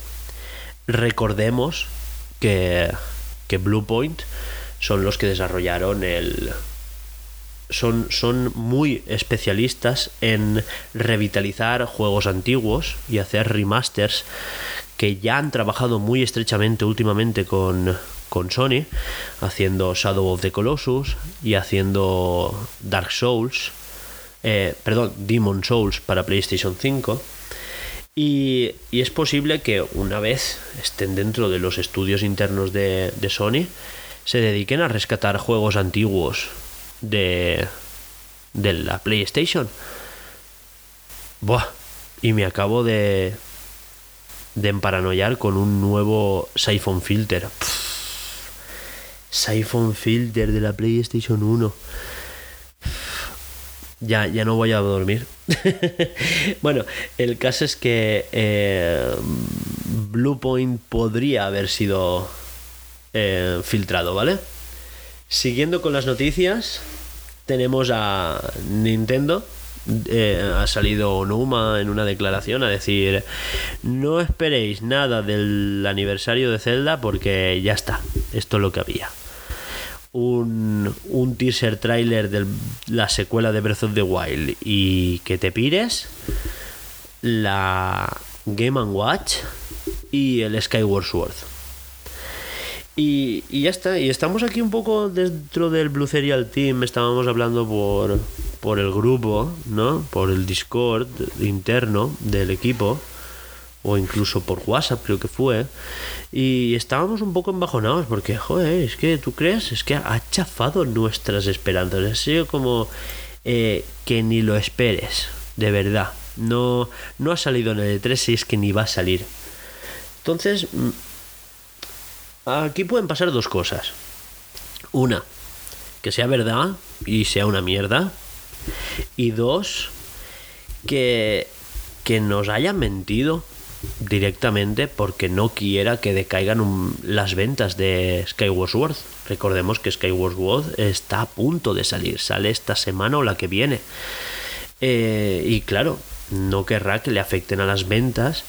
recordemos que, que Bluepoint son los que desarrollaron el, son, son muy especialistas en revitalizar juegos antiguos y hacer remasters que ya han trabajado muy estrechamente últimamente con, con Sony, haciendo Shadow of the Colossus y haciendo Dark Souls, eh, perdón, Demon Souls para PlayStation 5. Y, y, es posible que una vez estén dentro de los estudios internos de, de Sony, se dediquen a rescatar juegos antiguos de, de la PlayStation. Buah, y me acabo de, de emparanoiar con un nuevo Siphon Filter. Siphon Filter de la PlayStation 1. Ya, ya no voy a dormir. bueno, el caso es que eh, Bluepoint podría haber sido eh, filtrado, ¿vale? Siguiendo con las noticias, tenemos a Nintendo eh, ha salido Onuma en una declaración a decir no esperéis nada del aniversario de Zelda porque ya está, esto es lo que había. Un, un teaser trailer de la secuela de Breath of the Wild y que te pires la Game Watch y el Skyward Sword. Y, y, ya está, y estamos aquí un poco dentro del Blue Serial Team, estábamos hablando por, por el grupo, ¿no? Por el Discord interno del equipo, o incluso por WhatsApp creo que fue, y estábamos un poco embajonados porque, joder, es que tú crees, es que ha chafado nuestras esperanzas, ha sido como eh, que ni lo esperes, de verdad, no, no ha salido en el E3 y es que ni va a salir. Entonces, mm, aquí pueden pasar dos cosas. Una, que sea verdad y sea una mierda. Y dos, que, que nos hayan mentido directamente porque no quiera que decaigan las ventas de Skyward Sword. Recordemos que Skyward Sword está a punto de salir, sale esta semana o la que viene. Eh, y claro, no querrá que le afecten a las ventas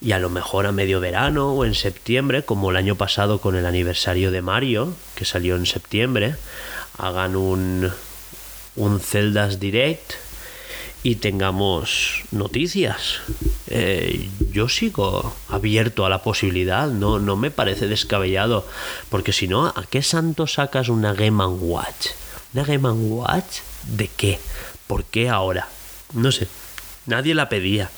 y a lo mejor a medio verano o en septiembre, como el año pasado con el aniversario de Mario, que salió en septiembre, hagan un, un Zeldas Direct y tengamos noticias. Eh, yo sigo abierto a la posibilidad, no, no me parece descabellado, porque si no, ¿a qué santo sacas una Game Watch? ¿Una Game Watch de qué? ¿Por qué ahora? No sé, nadie la pedía.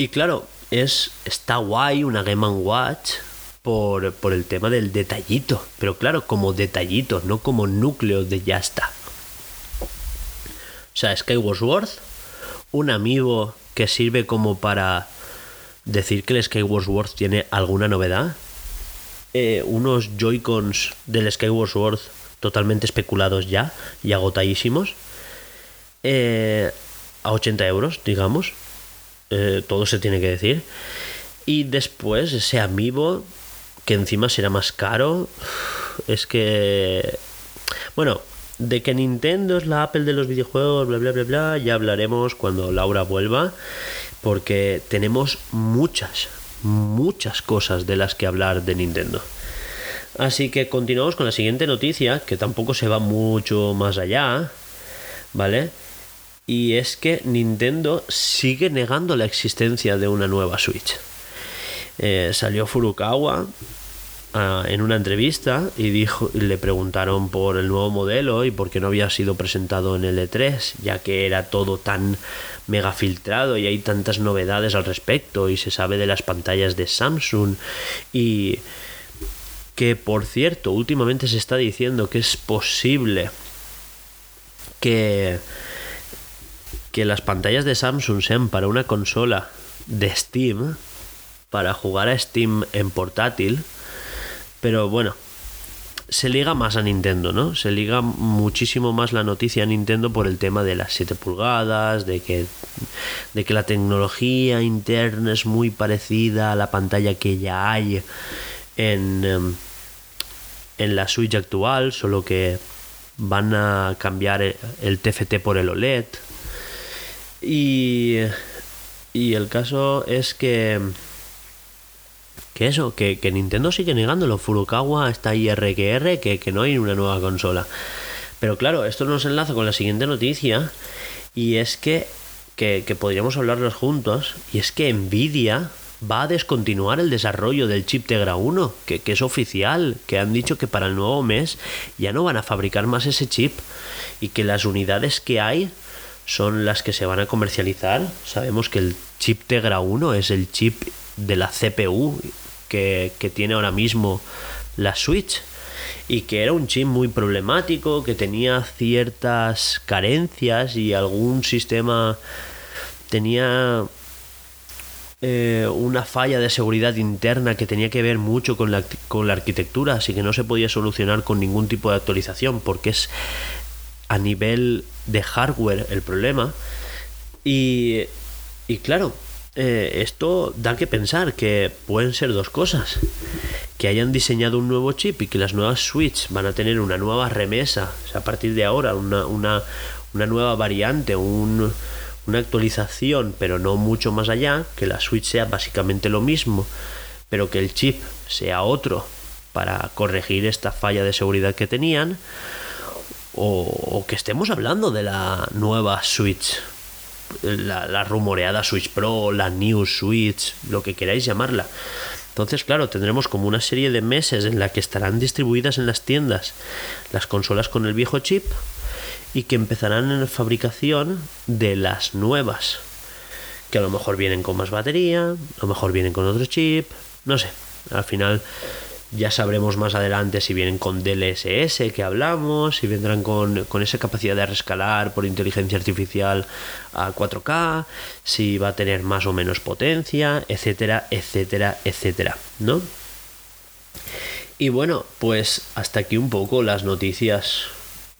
Y claro, es, está guay una Game Watch por, por, el tema del detallito. Pero claro, como detallito, no como núcleo de ya está. O sea, Skyward Sword, un amigo que sirve como para decir que el Skyward Sword tiene alguna novedad. Eh, unos Joy-Cons del Skyward Sword totalmente especulados ya y agotadísimos. Eh, a 80 euros, digamos. Eh, todo se tiene que decir. Y después ese amiibo, que encima será más caro. Es que. Bueno, de que Nintendo es la Apple de los videojuegos, bla, bla, bla, bla, ya hablaremos cuando Laura vuelva. Porque tenemos muchas, muchas cosas de las que hablar de Nintendo. Así que continuamos con la siguiente noticia, que tampoco se va mucho más allá, ¿vale? Y es que Nintendo sigue negando la existencia de una nueva Switch. Eh, salió Furukawa ah, en una entrevista y dijo, le preguntaron por el nuevo modelo y por qué no había sido presentado en el E3, ya que era todo tan mega filtrado y hay tantas novedades al respecto y se sabe de las pantallas de Samsung y que por cierto últimamente se está diciendo que es posible que que las pantallas de Samsung sean para una consola de Steam, para jugar a Steam en portátil, pero bueno, se liga más a Nintendo, ¿no? Se liga muchísimo más la noticia a Nintendo por el tema de las 7 pulgadas, de que, de que la tecnología interna es muy parecida a la pantalla que ya hay en, em, en la Switch actual, solo que van a cambiar el TFT por el OLED y, y el caso es que que eso, que, Nintendo sigue negándolo. Furukawa está ahí RQR, que, que no hay una nueva consola. Pero claro, esto nos enlaza con la siguiente noticia. Y es que, que, que podríamos hablarlos juntos. Y es que Nvidia va a descontinuar el desarrollo del chip Tegra 1, que, que, es oficial, que han dicho que para el nuevo mes ya no van a fabricar más ese chip y que las unidades que hay son las que se van a comercializar. Sabemos que el chip Tegra 1 es el chip de la CPU que, tiene ahora mismo la Switch y que era un chip muy problemático, que tenía ciertas carencias y algún sistema tenía eh, una falla de seguridad interna que tenía que ver mucho con la, con la arquitectura, así que no se podía solucionar con ningún tipo de actualización porque es a nivel de hardware el problema. Y, y claro, eh, esto da que pensar que pueden ser dos cosas. Que hayan diseñado un nuevo chip y que las nuevas Switch van a tener una nueva remesa, a partir de ahora, una, una, una nueva variante, un, una actualización, pero no mucho más allá, que la Switch sea básicamente lo mismo, pero que el chip sea otro para corregir esta falla de seguridad que tenían, o, que estemos hablando de la nueva Switch, la, la, rumoreada Switch Pro, la New Switch, lo que queráis llamarla. Entonces, claro, tendremos como una serie de meses en la que estarán distribuidas en las tiendas las consolas con el viejo chip y que empezarán en la fabricación de las nuevas. Que a lo mejor vienen con más batería, a lo mejor vienen con otro chip, no sé. Al final ya sabremos más adelante si vienen con DLSS que hablamos, si vendrán con, con, esa capacidad de rescalar por inteligencia artificial a 4K, si va a tener más o menos potencia, etcétera, etcétera, etcétera, ¿no? Y bueno, pues hasta aquí un poco las noticias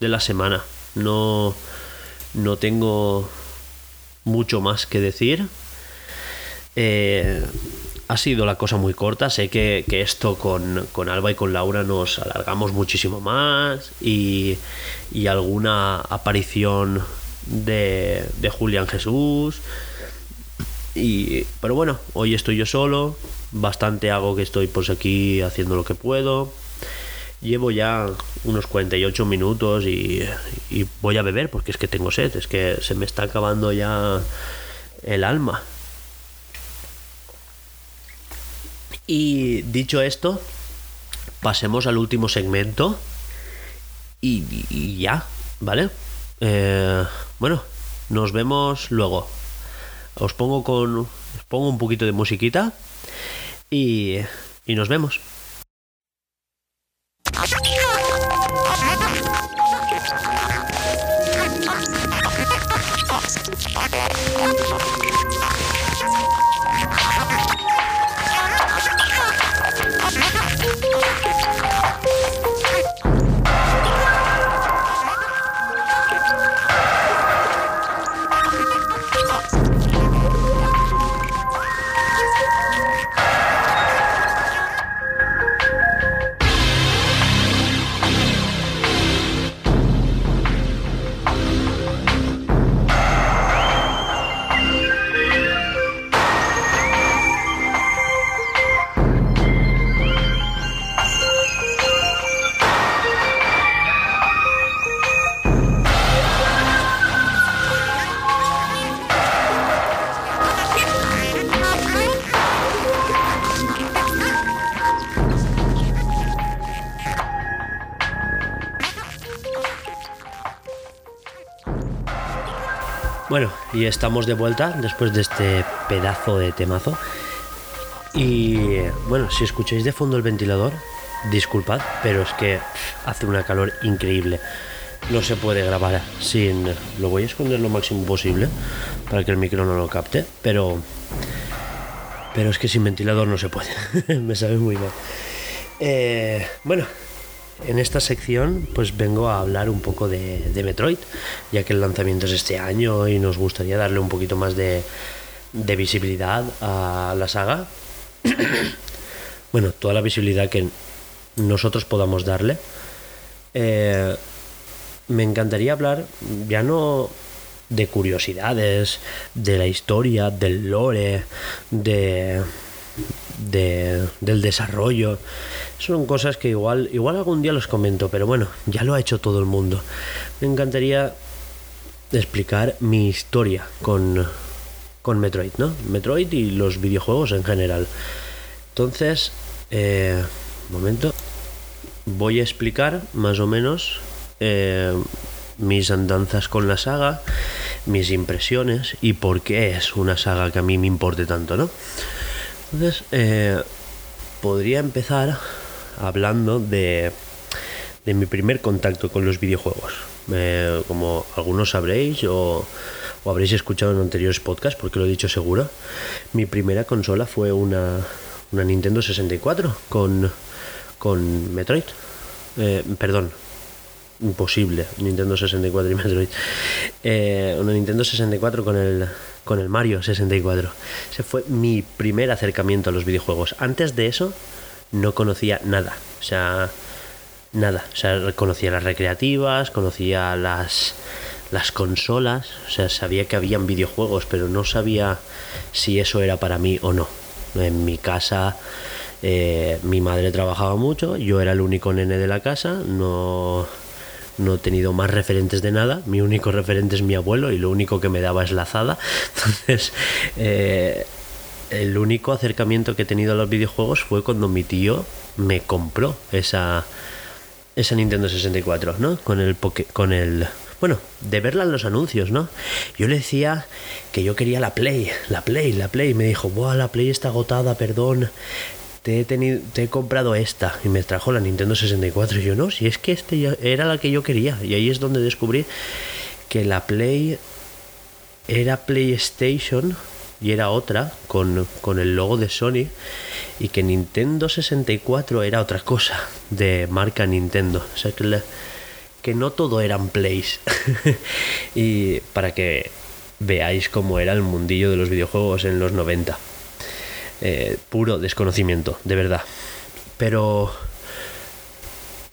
de la semana. No, no tengo mucho más que decir. Eh, ha sido la cosa muy corta. Sé que, esto con, Alba y con Laura nos alargamos muchísimo más y, alguna aparición de, de Julián Jesús. Y, pero bueno, hoy estoy yo solo. Bastante hago que estoy pues aquí haciendo lo que puedo. Llevo ya unos 48 minutos y, y voy a beber porque es que tengo sed. Es que se me está acabando ya el alma. Y dicho esto, pasemos al último segmento. Y, ya, ¿vale? Eh, bueno, nos vemos luego. Os pongo con. Os pongo un poquito de musiquita. Y, y nos vemos. y estamos de vuelta después de este pedazo de temazo. Y bueno, si escucháis de fondo el ventilador, disculpad, pero es que hace una calor increíble. No se puede grabar sin... Lo voy a esconder lo máximo posible para que el micro no lo capte, pero... Pero es que sin ventilador no se puede. Me sabe muy mal. Eh, bueno, en esta sección pues vengo a hablar un poco de, Metroid, ya que el lanzamiento es este año y nos gustaría darle un poquito más de, visibilidad a la saga. bueno, toda la visibilidad que nosotros podamos darle. Eh, me encantaría hablar ya no de curiosidades, de la historia, del lore, de del desarrollo. Son cosas que igual, igual algún día los comento, pero bueno, ya lo ha hecho todo el mundo. Me encantaría explicar mi historia con, con Metroid, ¿no? Metroid y los videojuegos en general. Entonces, eh, momento, voy a explicar más o menos eh, mis andanzas con la saga, mis impresiones y por qué es una saga que a mí me importe tanto, ¿no? Entonces, eh, podría empezar hablando de, de mi primer contacto con los videojuegos. como algunos sabréis o, habréis escuchado en anteriores podcasts, porque lo he dicho seguro, mi primera consola fue una, una Nintendo 64 con, con Metroid. Eh, perdón, imposible, Nintendo 64 y Metroid. Eh, una Nintendo 64 con el, con el Mario 64. Ese fue mi primer acercamiento a los videojuegos. Antes de eso no conocía nada. O sea, nada. O sea, conocía las recreativas, conocía las las consolas, o sea, sabía que habían videojuegos, pero no sabía si eso era para mí o no. En mi casa eh, mi madre trabajaba mucho, yo era el único nene de la casa, no, no he tenido más referentes de nada, mi único referente es mi abuelo y lo único que me daba es la azada. Entonces, eh, el único acercamiento que he tenido a los videojuegos fue cuando mi tío me compró esa, esa Nintendo 64, ¿no? Con el, con el bueno, de verla en los anuncios, ¿no? Yo le decía que yo quería la Play, la Play, la Play. Me dijo, Buah, la Play está agotada, perdón. Te he, tenido, te he comprado esta. Y me trajo la Nintendo 64. Y yo, no, si es que este era la que yo quería. Y ahí es donde descubrí que la Play era PlayStation y era otra con, con, el logo de Sony y que Nintendo 64 era otra cosa de marca Nintendo. O sea que que no todo eran plays. y para que veáis cómo era el mundillo de los videojuegos en los 90. Eh, puro desconocimiento, de verdad. Pero.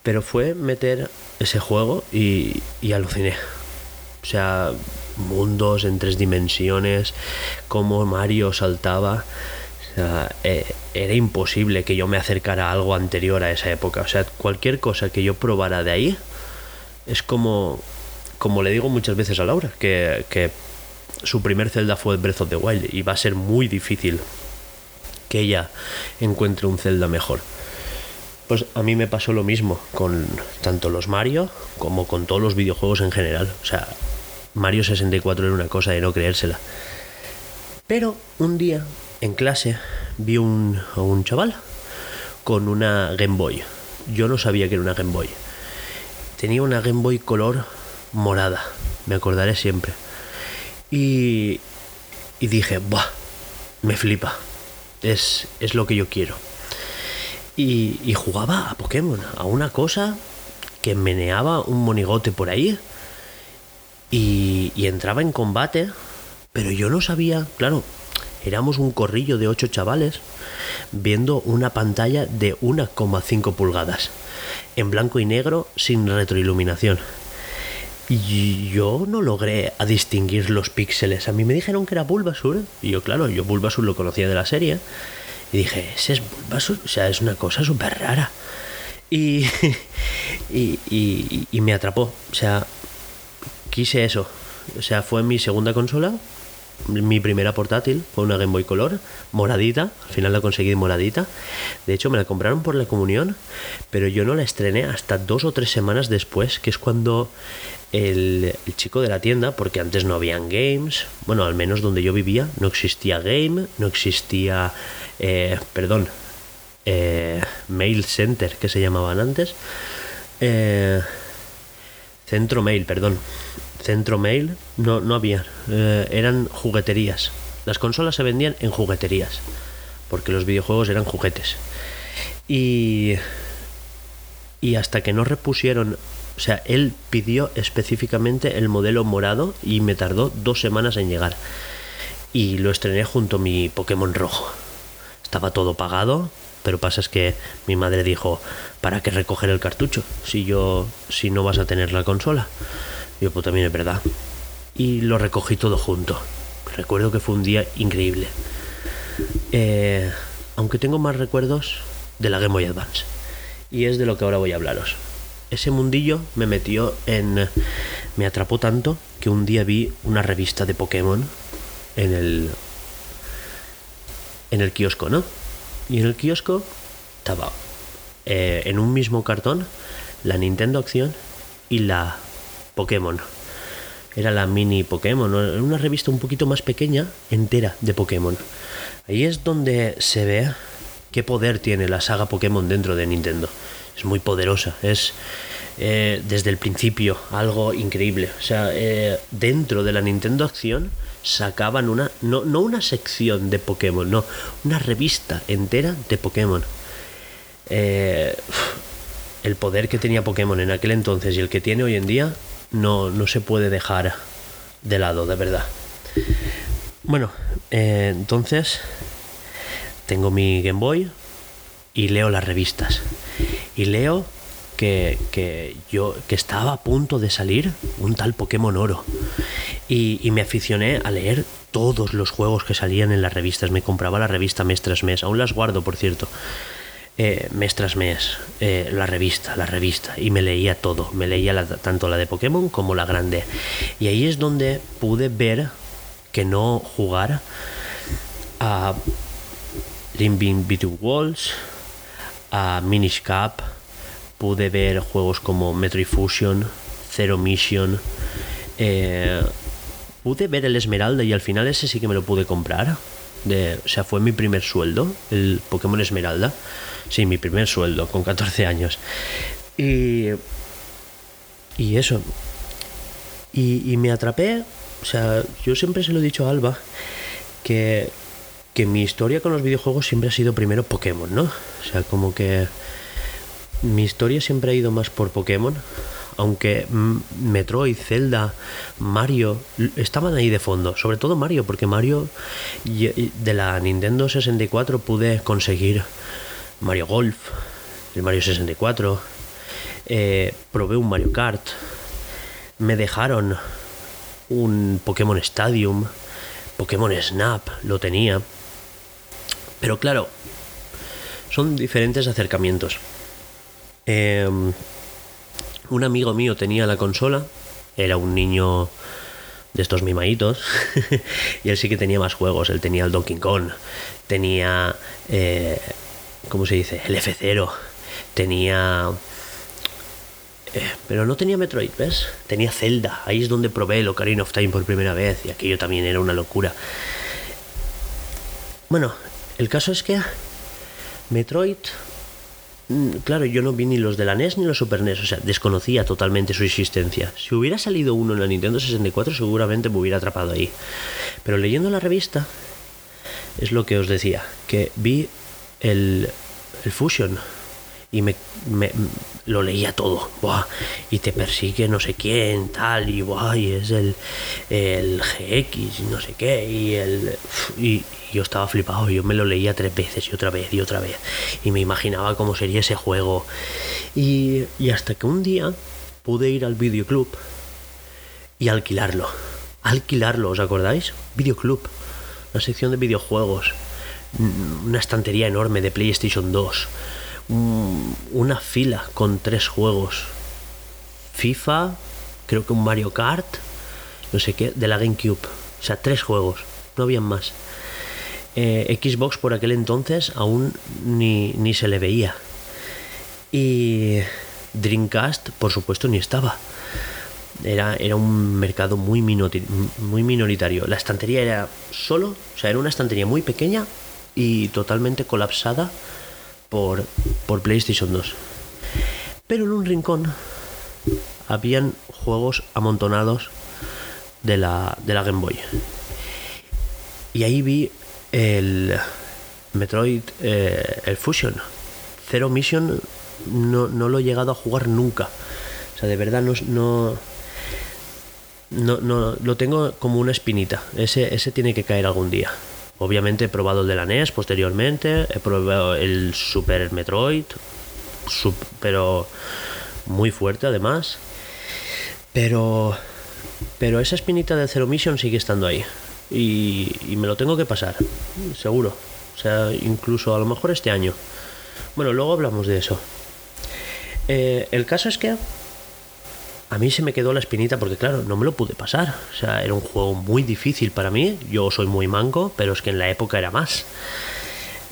Pero fue meter ese juego y, y aluciné. O sea, mundos en tres dimensiones, cómo Mario saltaba. O sea, eh, era imposible que yo me acercara a algo anterior a esa época. O sea, cualquier cosa que yo probara de ahí, es como, como le digo muchas veces a Laura, que, que su primer Zelda fue Breath of the Wild y va a ser muy difícil que ella encuentre un Zelda mejor. Pues a mí me pasó lo mismo con tanto los Mario como con todos los videojuegos en general. O sea, Mario 64 era una cosa de no creérsela. Pero un día en clase vi un, un chaval con una Game Boy. Yo no sabía que era una Game Boy tenía una Game Boy color morada, me acordaré siempre. Y, y dije, ¡buah! Me flipa. Es, es lo que yo quiero. Y, jugaba a Pokémon, a una cosa que meneaba un monigote por ahí y, y entraba en combate, pero yo no sabía, claro, éramos un corrillo de ocho chavales viendo una pantalla de 1,5 pulgadas en blanco y negro sin retroiluminación. Y yo no logré a distinguir los píxeles. A mí me dijeron que era Bulbasur. Y yo, claro, yo Bulbasur lo conocía de la serie. Y dije, ese es Bulbasur. O sea, es una cosa súper rara. Y, y, y, y me atrapó. O sea, quise eso. O sea, fue mi segunda consola mi primera portátil fue una Game Boy Color, moradita, al final la conseguí moradita. De hecho, me la compraron por la comunión, pero yo no la estrené hasta dos o tres semanas después, que es cuando el, chico de la tienda, porque antes no habían games, bueno, al menos donde yo vivía, no existía game, no existía, eh, perdón, eh, Mail Center, que se llamaban antes. Eh, centro Mail, perdón centro mail no, no había, eh, eran jugueterías. Las consolas se vendían en jugueterías, porque los videojuegos eran juguetes. Y, y hasta que no repusieron, o sea, él pidió específicamente el modelo morado y me tardó dos semanas en llegar. Y lo estrené junto a mi Pokémon rojo. Estaba todo pagado, pero pasa es que mi madre dijo, ¿para qué recoger el cartucho si yo si no vas a tener la consola? Yo, pues también es verdad. Y lo recogí todo junto. Recuerdo que fue un día increíble. Eh, aunque tengo más recuerdos de la Game Boy Advance. Y es de lo que ahora voy a hablaros. Ese mundillo me metió en... Me atrapó tanto que un día vi una revista de Pokémon en el... En el kiosco, ¿no? Y en el kiosco estaba eh, en un mismo cartón la Nintendo Acción y la Pokémon. Era la mini Pokémon, una revista un poquito más pequeña, entera de Pokémon. Ahí es donde se ve qué poder tiene la saga Pokémon dentro de Nintendo. Es muy poderosa, es eh, desde el principio algo increíble. O sea, eh, dentro de la Nintendo Acción sacaban una, no, no una sección de Pokémon, no, una revista entera de Pokémon. Eh, el poder que tenía Pokémon en aquel entonces y el que tiene hoy en día no, no se puede dejar de lado, de verdad. Bueno, entonces tengo mi Game Boy y leo las revistas. Y leo que, que yo que estaba a punto de salir un tal Pokémon Oro y, me aficioné a leer todos los juegos que salían en las revistas. Me compraba la revista mes tras mes, aún las guardo, por cierto. Eh, mes tras mes, eh, la revista, la revista, y me leía todo. Me leía tanto la de Pokémon como la grande. Y ahí es donde pude ver que no jugar a Limbing Between Walls, a Minish Cap, pude ver juegos como Metroid Fusion, Zero Mission, eh, pude ver el Esmeralda y al final ese sí que me lo pude comprar. De, o sea, fue mi primer sueldo, el Pokémon Esmeralda. Sí, mi primer sueldo, con 14 años. Y, y eso. Y, y me atrapé. O sea, yo siempre se lo he dicho a Alba que, que mi historia con los videojuegos siempre ha sido primero Pokémon, ¿no? O sea, como que mi historia siempre ha ido más por Pokémon, aunque mm, Metroid, Zelda, Mario estaban ahí de fondo, sobre todo Mario, porque Mario de la Nintendo 64 pude conseguir Mario Golf, el Mario 64, eh, probé un Mario Kart, me dejaron un Pokémon Stadium, Pokémon Snap, lo tenía, pero claro, son diferentes acercamientos. Eh, un amigo mío tenía la consola, era un niño de estos mimaditos, y él sí que tenía más juegos. Él tenía el Donkey Kong, tenía, eh, ¿cómo se dice? El F0, tenía. eh, pero no tenía Metroid, ¿ves? Tenía Zelda, ahí es donde probé el Ocarina of Time por primera vez, y aquello también era una locura. Bueno, el caso es que Metroid Mm, Claro, yo no vi ni los de la NES ni los Super NES, o sea, desconocía totalmente su existencia. Si hubiera salido uno en la Nintendo 64, seguramente me hubiera atrapado ahí. Pero leyendo la revista, es lo que os decía, que vi el, el Fusion y me, me- lo leía todo. Buah, y te persigue no sé quién, tal, y, buah, y es el, el GX, no sé qué, y el. Y, yo estaba flipado, yo me lo leía tres veces y otra vez y otra vez. Y me imaginaba cómo sería ese juego. Y, y hasta que un día pude ir al videoclub y alquilarlo. Alquilarlo, ¿os acordáis? Videoclub. Una sección de videojuegos. Una estantería enorme de PlayStation 2. Un- Una fila con tres juegos. FIFA, creo que un Mario Kart, no sé qué, de la GameCube. O sea, tres juegos, no habían más. Eh, Xbox por aquel entonces aún ni, ni se le veía. Y Dreamcast, por supuesto, ni estaba. Era, era un mercado muy, muy minoritario. La estantería era solo, o sea, era una estantería muy pequeña y totalmente colapsada por, por PlayStation 2. Pero en un rincón habían juegos amontonados de la, de la Game Boy. Y ahí vi el Metroid, eh, el Fusion. Zero Mission no, no lo he llegado a jugar nunca. O sea, de verdad no, no, no, no- lo tengo como una espinita. Ese, ese tiene que caer algún día. Obviamente he probado el de la NES posteriormente, he probado el Super Metroid, pero muy fuerte además. Pero, pero esa espinita de Zero Mission sigue estando ahí. Y, y me lo tengo que pasar, seguro. O sea, incluso a lo mejor este año. Bueno, luego hablamos de eso. Eh, el caso es que a mí se me quedó la espinita porque, claro, no me lo pude pasar. O sea, era un juego muy difícil para mí. Yo soy muy manco, pero es que en la época era más.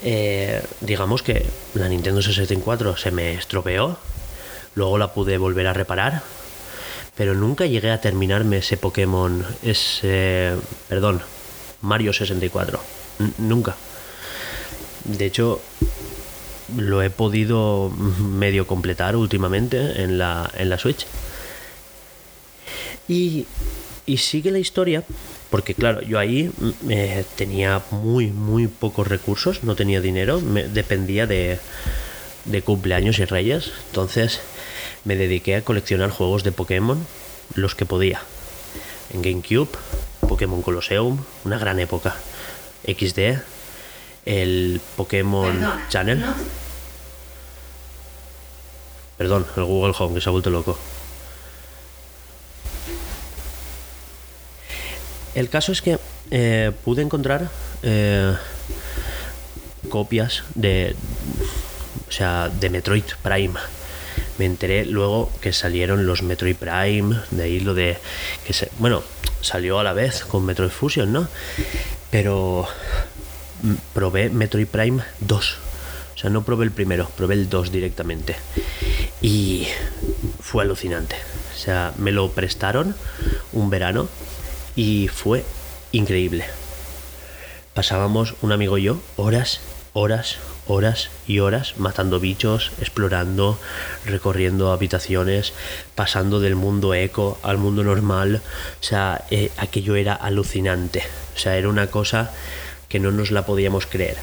Eh, digamos que la Nintendo 64 se me estropeó. Luego la pude volver a reparar. Pero nunca llegué a terminarme ese Pokémon. Ese. Perdón. Mario 64. N- nunca. De hecho, lo he podido medio completar últimamente en la, en la Switch. Y, y sigue la historia, porque claro, yo ahí mm, eh, tenía muy, muy pocos recursos, no tenía dinero, me, dependía de, de cumpleaños y reyes. Entonces me dediqué a coleccionar juegos de Pokémon, los que podía. En GameCube, Pokémon Colosseum, una gran época. XD, el Pokémon Perdona, Channel. no- Perdón, el Google Home que se ha vuelto loco. El caso es que eh, pude encontrar eh, copias de, o sea, de Metroid Prime. Me enteré luego que salieron los Metroid Prime, de ahí lo de bueno, salió a la vez con Metroid Fusion, ¿no? Pero mm, probé Metroid Prime 2. O sea, no probé el primero, probé el 2 directamente. Y fue alucinante. O sea, me lo prestaron un verano y fue increíble. Pasábamos, un amigo y yo, horas, horas, horas y horas matando bichos, explorando, recorriendo habitaciones, pasando del mundo eco al mundo normal. O sea, eh, aquello era alucinante. O sea, era una cosa que no nos la podíamos creer.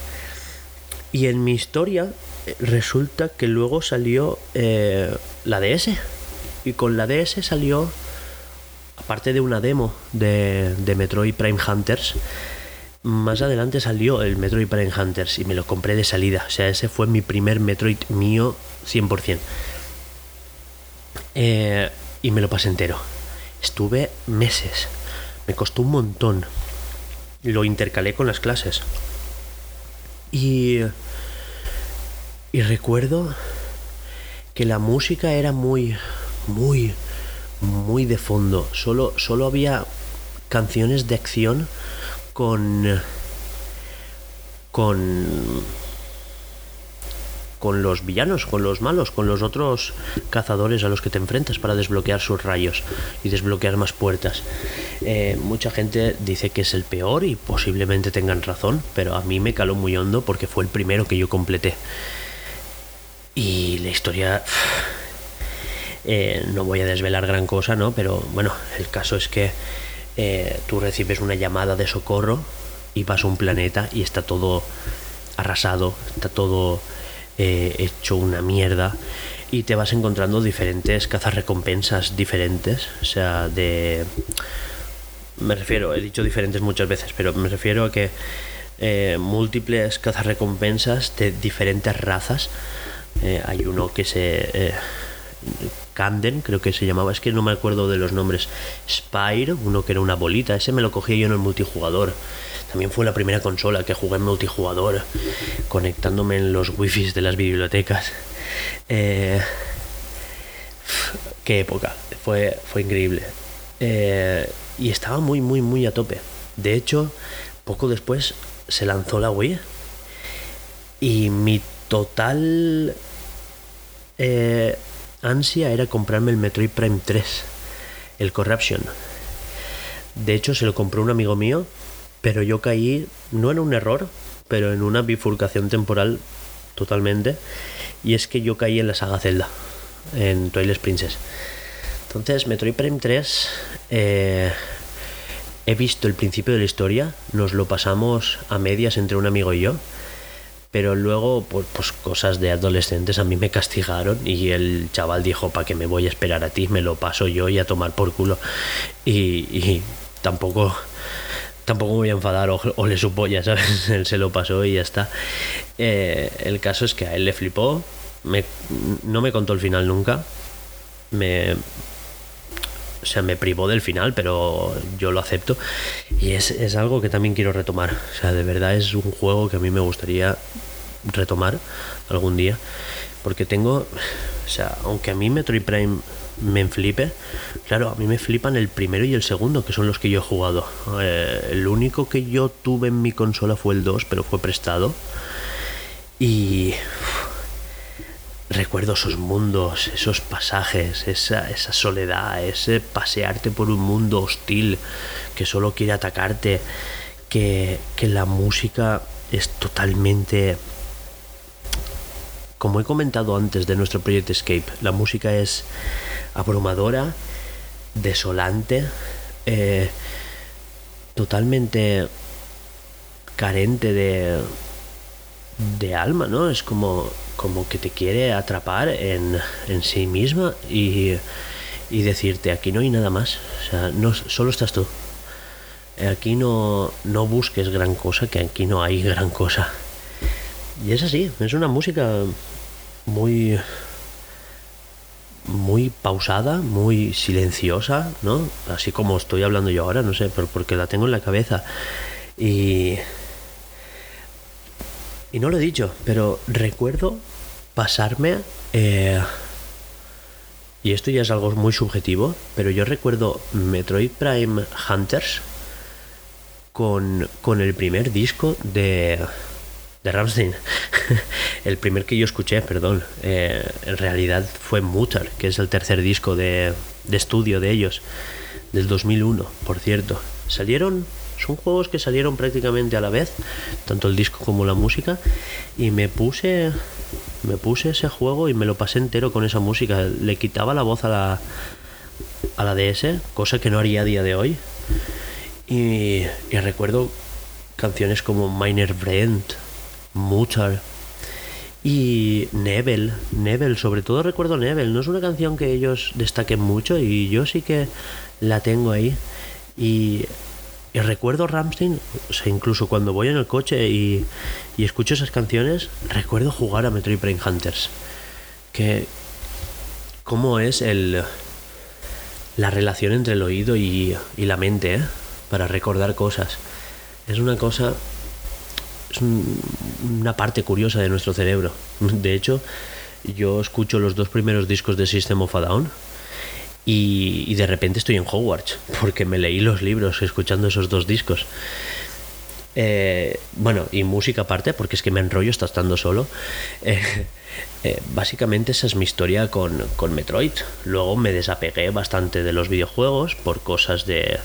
Y en mi historia eh, resulta que luego salió eh, la DS. Y con la DS salió aparte de una demo de, Metroid Prime Hunters, más adelante salió el Metroid Prime Hunters y me lo compré de salida. O sea, ese fue mi primer Metroid mío 100%. Eh, y me lo pasé entero. Estuve meses. Me costó un montón. Lo intercalé con las clases. Y, y recuerdo que la música era muy, muy, muy de fondo. Solo, solo había canciones de acción con. con. con los villanos, con los malos, con los otros cazadores a los que te enfrentas para desbloquear sus rayos y desbloquear más puertas. Eh, mucha gente dice que es el peor y posiblemente tengan razón, pero a mí me caló muy hondo porque fue el primero que yo completé. Y la historia eh, no voy a desvelar gran cosa, ¿no? Pero bueno, el caso es que eh, tú recibes una llamada de socorro y vas a un planeta y está todo arrasado, está todo eh, hecho una mierda y te vas encontrando diferentes cazarrecompensas diferentes, o sea, de... Me refiero, he dicho diferentes muchas veces, pero me refiero a que múltiples cazarrecompensas de diferentes razas. hay uno que se Camden, creo que se llamaba, es que no me acuerdo de los nombres. Spire, uno que era una bolita, ese me lo cogí yo en el multijugador. También fue la primera consola que jugué en multijugador, conectándome en los wifi de las bibliotecas. Eh, qué época, fue, fue increíble. Eh, y estaba muy, muy, muy a tope. De hecho, poco después se lanzó la Wii y mi total eh, ansia era comprarme el Metroid Prime 3, el Corruption. De hecho, se lo compró un amigo mío, pero yo caí, no en un error, pero en una bifurcación temporal totalmente. Y es que yo caí en la saga Zelda, en Twilight Princess. Entonces, Metroid Prime 3, eh, he visto el principio de la historia, nos lo pasamos a medias entre un amigo y yo pero luego pues, pues, cosas de adolescentes a mí me castigaron y el chaval dijo para que me voy a esperar a ti me lo paso yo y a tomar por culo y, tampoco tampoco me voy a enfadar o, le supo ya sabes él se lo pasó y ya está. Eh, el caso es que a él le flipó me, no me contó el final nunca me o sea, me privó del final, pero yo lo acepto. Y es, es, algo que también quiero retomar. O sea, de verdad es un juego que a mí me gustaría retomar algún día. Porque tengo, o sea, aunque a mí Metroid Prime me flipe, claro, a mí me flipan el primero y el segundo, que son los que yo he jugado. Eh, el único que yo tuve en mi consola fue el 2, pero fue prestado. Y recuerdo esos mundos, esos pasajes, esa, soledad, ese pasearte por un mundo hostil que solo quiere atacarte, que, que la música es totalmente... Como he comentado antes de nuestro proyecto Escape, la música es abrumadora, desolante, eh, totalmente carente de, de alma, ¿no? Es como como que te quiere atrapar en, sí misma y, decirte, aquí no hay nada más, o sea, no, solo estás tú. Aquí no, no busques gran cosa, que aquí no hay gran cosa. Y es así, es una música muy muy pausada, muy silenciosa, ¿no? Así como estoy hablando yo ahora, no sé, pero porque la tengo en la cabeza. Y. Y no lo he dicho, pero recuerdo pasarme. Eh, y esto ya es algo muy subjetivo, pero yo recuerdo Metroid Prime Hunters con, con el primer disco de, de Ramstein. el primer que yo escuché, perdón, eh, en realidad fue Mutter, que es el tercer disco de, de estudio de ellos, del 2001, por cierto. Salieron, son juegos que salieron prácticamente a la vez, tanto el disco como la música, y me puse me puse ese juego y me lo pasé entero con esa música. Le quitaba la voz a la, a la DS, cosa que no haría a día de hoy. Y, recuerdo canciones como Miner Brent, Mutar y Nebel. Nebel, sobre todo recuerdo Nebel. No es una canción que ellos destaquen mucho y yo sí que la tengo ahí. Y y recuerdo Ramstein, o sea, incluso cuando voy en el coche y, escucho esas canciones, recuerdo jugar a Metroid Prime Hunters. Que. ¿Cómo es el. la relación entre el oído y, y la mente, ¿eh? Para recordar cosas. Es una cosa. Es una parte curiosa de nuestro cerebro. De hecho, yo escucho los dos primeros discos de System of a Down y, de repente estoy en Hogwarts, porque me leí los libros escuchando esos dos discos. Eh, bueno, y música aparte, porque es que me enrollo hasta estando solo. Eh, eh, básicamente esa es mi historia con, con Metroid. Luego me desapegué bastante de los videojuegos por cosas de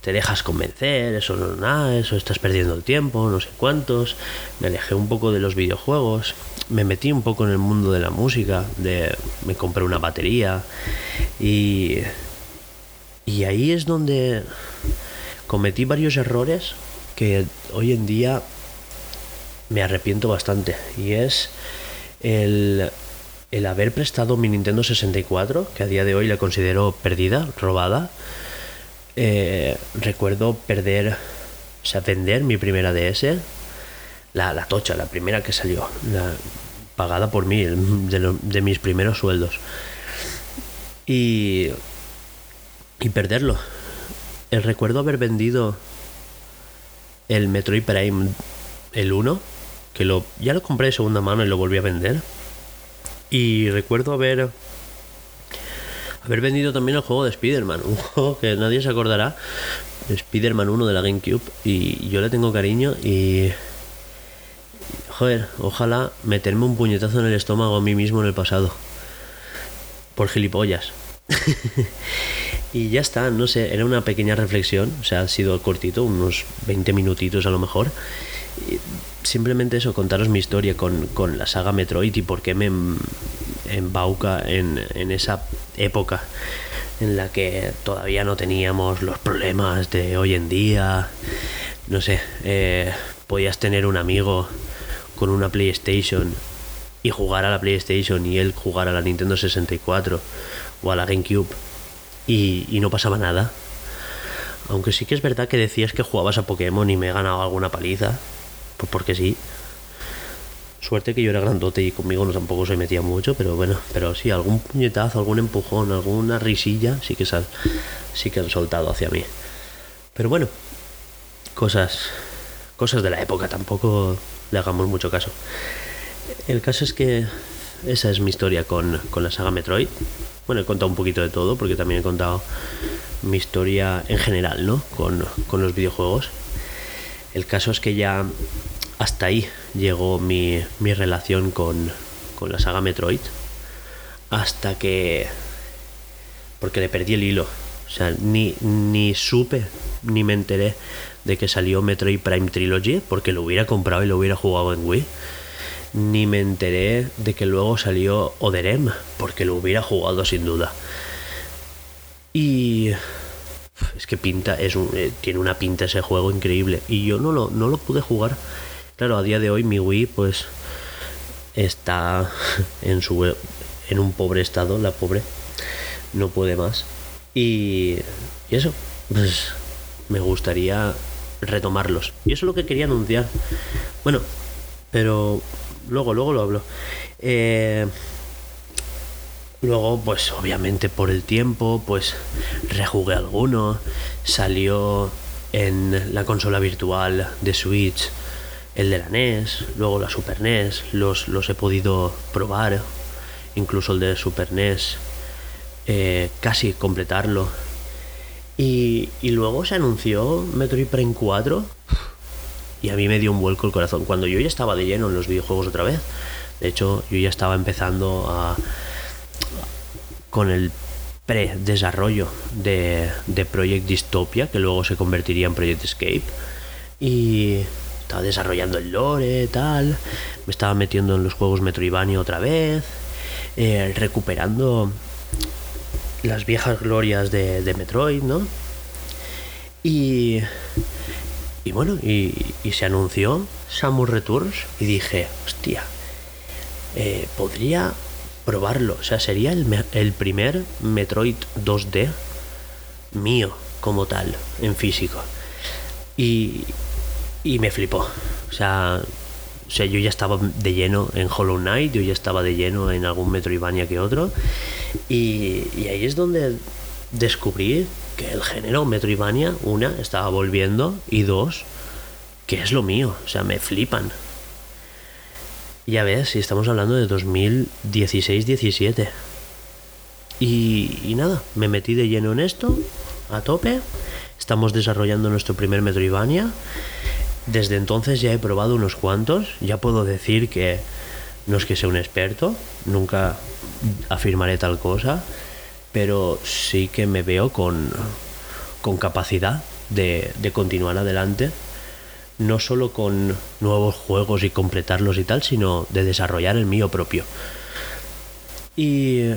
te dejas convencer, eso no es nada, eso estás perdiendo el tiempo, no sé cuántos. Me alejé un poco de los videojuegos, me metí un poco en el mundo de la música, de me compré una batería y y ahí es donde cometí varios errores que hoy en día me arrepiento bastante y es el el haber prestado mi Nintendo 64, que a día de hoy la considero perdida, robada, eh, recuerdo perder, o sea, vender mi primera DS, la, la tocha, la primera que salió, la, pagada por mí, de, de mis primeros sueldos. Y, y perderlo. El recuerdo haber vendido el Metroid Prime, el 1, que lo, ya lo compré de segunda mano y lo volví a vender. Y recuerdo haber haber vendido también el juego de Spider-Man, un juego que nadie se acordará, Spider-Man 1 de la GameCube, y yo le tengo cariño y... Joder, ojalá meterme un puñetazo en el estómago a mí mismo en el pasado. Por gilipollas. y ya está, no sé, era una pequeña reflexión, o sea, ha sido cortito, unos 20 minutitos a lo mejor. simplemente eso, contaros mi historia con, con la saga Metroid y por qué me, embauca en, en esa época en la que todavía no teníamos los problemas de hoy en día. No sé, eh, podías tener un amigo con una PlayStation y jugar a la PlayStation y él jugar a la Nintendo 64 o a la GameCube y, y no pasaba nada. Aunque sí que es verdad que decías que jugabas a Pokémon y me he ganado alguna paliza. Pues porque sí. Suerte que yo era grandote y conmigo no tampoco se metía mucho, pero bueno, pero sí, algún puñetazo, algún empujón, alguna risilla, sí que, sí que han soltado hacia mí. Pero bueno, cosas, cosas de la época, tampoco le hagamos mucho caso. El caso es que esa es mi historia con, con la saga Metroid. Bueno, he contado un poquito de todo, porque también he contado mi historia en general, ¿no? Con, con los videojuegos. El caso es que ya hasta ahí llegó mi, relación con, la saga Metroid. Hasta que... Porque le perdí el hilo. O sea, ni, ni supe, ni me enteré de que salió Metroid Prime Trilogy, porque lo hubiera comprado y lo hubiera jugado en Wii. Ni me enteré de que luego salió Oderem, porque lo hubiera jugado sin duda. Y es que pinta, es eh, tiene una pinta ese juego increíble. Y yo no lo, no lo pude jugar Claro, a día de hoy mi Wii pues está en su en un pobre estado, la pobre no puede más. Y, y eso, pues me gustaría retomarlos. Y eso es lo que quería anunciar. Bueno, pero luego, luego lo hablo. Eh, Luego, pues obviamente por el tiempo, pues rejugué alguno. Salió en la consola virtual de Switch el de la NES, luego la Super NES, los, los he podido probar, incluso el de Super NES, eh, casi completarlo. Y, y luego se anunció Metroid Prime 4 y a mí me dio un vuelco el corazón. Cuando yo ya estaba de lleno en los videojuegos otra vez, de hecho yo ya estaba empezando a con el pre-desarrollo de, de Project Dystopia, que luego se convertiría en Project Escape. Y estaba desarrollando el lore, tal. Me estaba metiendo en los juegos Metroidvania otra vez. Eh, recuperando las viejas glorias de, Metroid, ¿no? Y, y bueno, y, y, se anunció Samus Returns y dije, hostia, eh, podría probarlo. O sea, sería el, el primer Metroid 2D mío como tal, en físico. Y, y me flipó. O sea, o sea, yo ya estaba de lleno en Hollow Knight, yo ya estaba de lleno en algún Metroidvania que otro. Y, y ahí es donde descubrí que el género Metroidvania, una, estaba volviendo, y dos, que es lo mío. O sea, me flipan. Ya ves, si estamos hablando de 2016-17. Y, y nada, me metí de lleno en esto, a tope. Estamos desarrollando nuestro primer Metroidvania. Desde entonces ya he probado unos cuantos. Ya puedo decir que no es que sea un experto, nunca afirmaré tal cosa, pero sí que me veo con, con capacidad de, de continuar adelante no solo con nuevos juegos y completarlos y tal, sino de desarrollar el mío propio. Y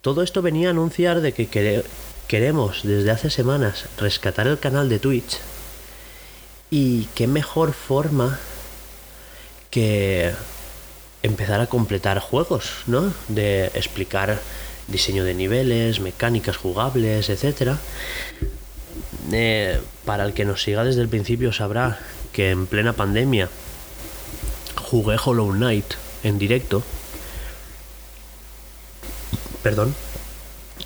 todo esto venía a anunciar de que queremos desde hace semanas rescatar el canal de Twitch y qué mejor forma que empezar a completar juegos, ¿no? De explicar diseño de niveles, mecánicas jugables, etcétera, eh, para el que nos siga desde el principio sabrá que en plena pandemia jugué Hollow Knight en directo. Perdón.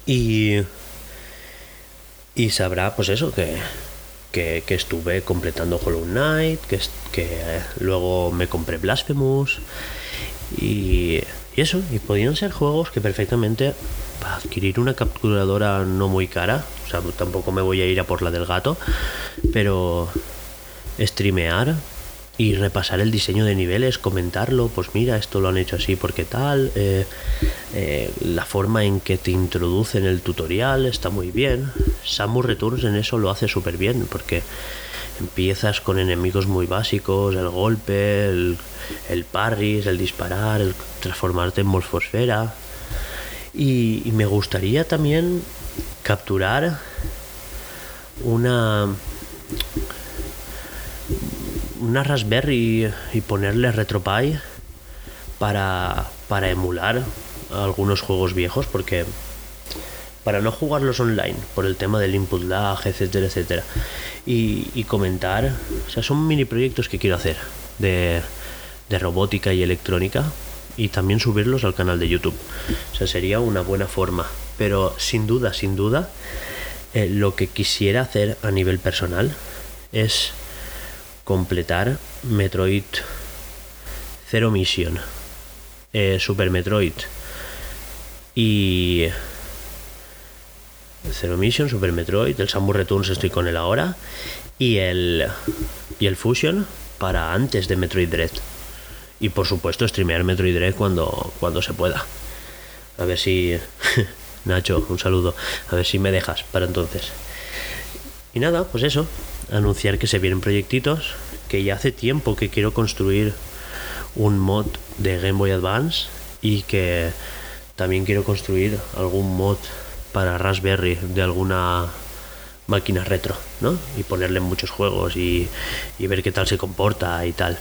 Y. Y sabrá, pues eso, que, que, estuve completando Hollow Knight, que, que luego me compré Blasphemous. Y, y eso, y podían ser juegos que perfectamente para adquirir una capturadora no muy cara, o sea, tampoco me voy a ir a por la del gato, pero streamear y repasar el diseño de niveles, comentarlo, pues mira, esto lo han hecho así porque tal, eh, eh, la forma en que te introducen el tutorial está muy bien. Samus Returns en eso lo hace súper bien porque empiezas con enemigos muy básicos, el golpe, el, el parris, el disparar, el transformarte en morfosfera, y me gustaría también capturar una una Raspberry y ponerle RetroPie para, para emular algunos juegos viejos porque para no jugarlos online por el tema del input lag etcétera etcétera y, comentar o sea son mini proyectos que quiero hacer de, de robótica y electrónica y también subirlos al canal de YouTube. O sea, sería una buena forma. Pero sin duda, sin duda, eh, lo que quisiera hacer a nivel personal es completar Metroid Zero Mission, eh, Super Metroid y Zero Mission, Super Metroid, el Samus Returns estoy con él ahora y el y el Fusion para antes de Metroid Dread y por supuesto streamear Metroid Dread cuando, cuando se pueda. A ver si... Nacho, un saludo. A ver si me dejas para entonces. Y nada, pues eso. Anunciar que se vienen proyectitos. Que ya hace tiempo que quiero construir un mod de Game Boy Advance. Y que también quiero construir algún mod para Raspberry de alguna máquina retro, ¿no? Y ponerle muchos juegos y, ver qué tal se comporta y tal.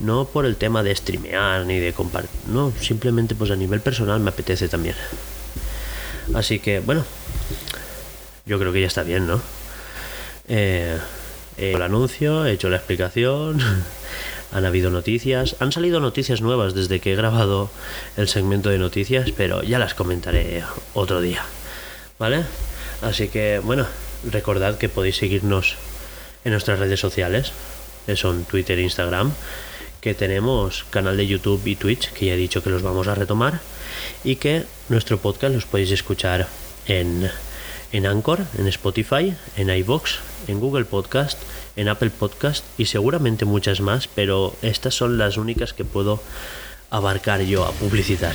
No por el tema de streamear ni de compartir, no, simplemente pues a nivel personal me apetece también. Así que, bueno, yo creo que ya está bien, ¿no? Eh, he el anuncio, he hecho la explicación. Han habido noticias, han salido noticias nuevas desde que he grabado el segmento de noticias, pero ya las comentaré otro día. ¿Vale? Así que, bueno, recordad que podéis seguirnos en nuestras redes sociales, que son Twitter e Instagram, que tenemos canal de YouTube y Twitch, que ya he dicho que los vamos a retomar, y que nuestro podcast los podéis escuchar en, en Anchor, en Spotify, en iVoox, en Google Podcast, en Apple Podcast y seguramente muchas más, pero estas son las únicas que puedo abarcar yo a publicitar.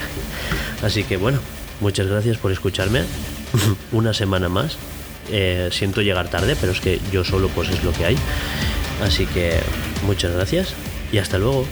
Así que bueno, muchas gracias por escucharme una semana más. Eh, siento llegar tarde, pero es que yo solo pues es lo que hay. Así que muchas gracias y hasta luego.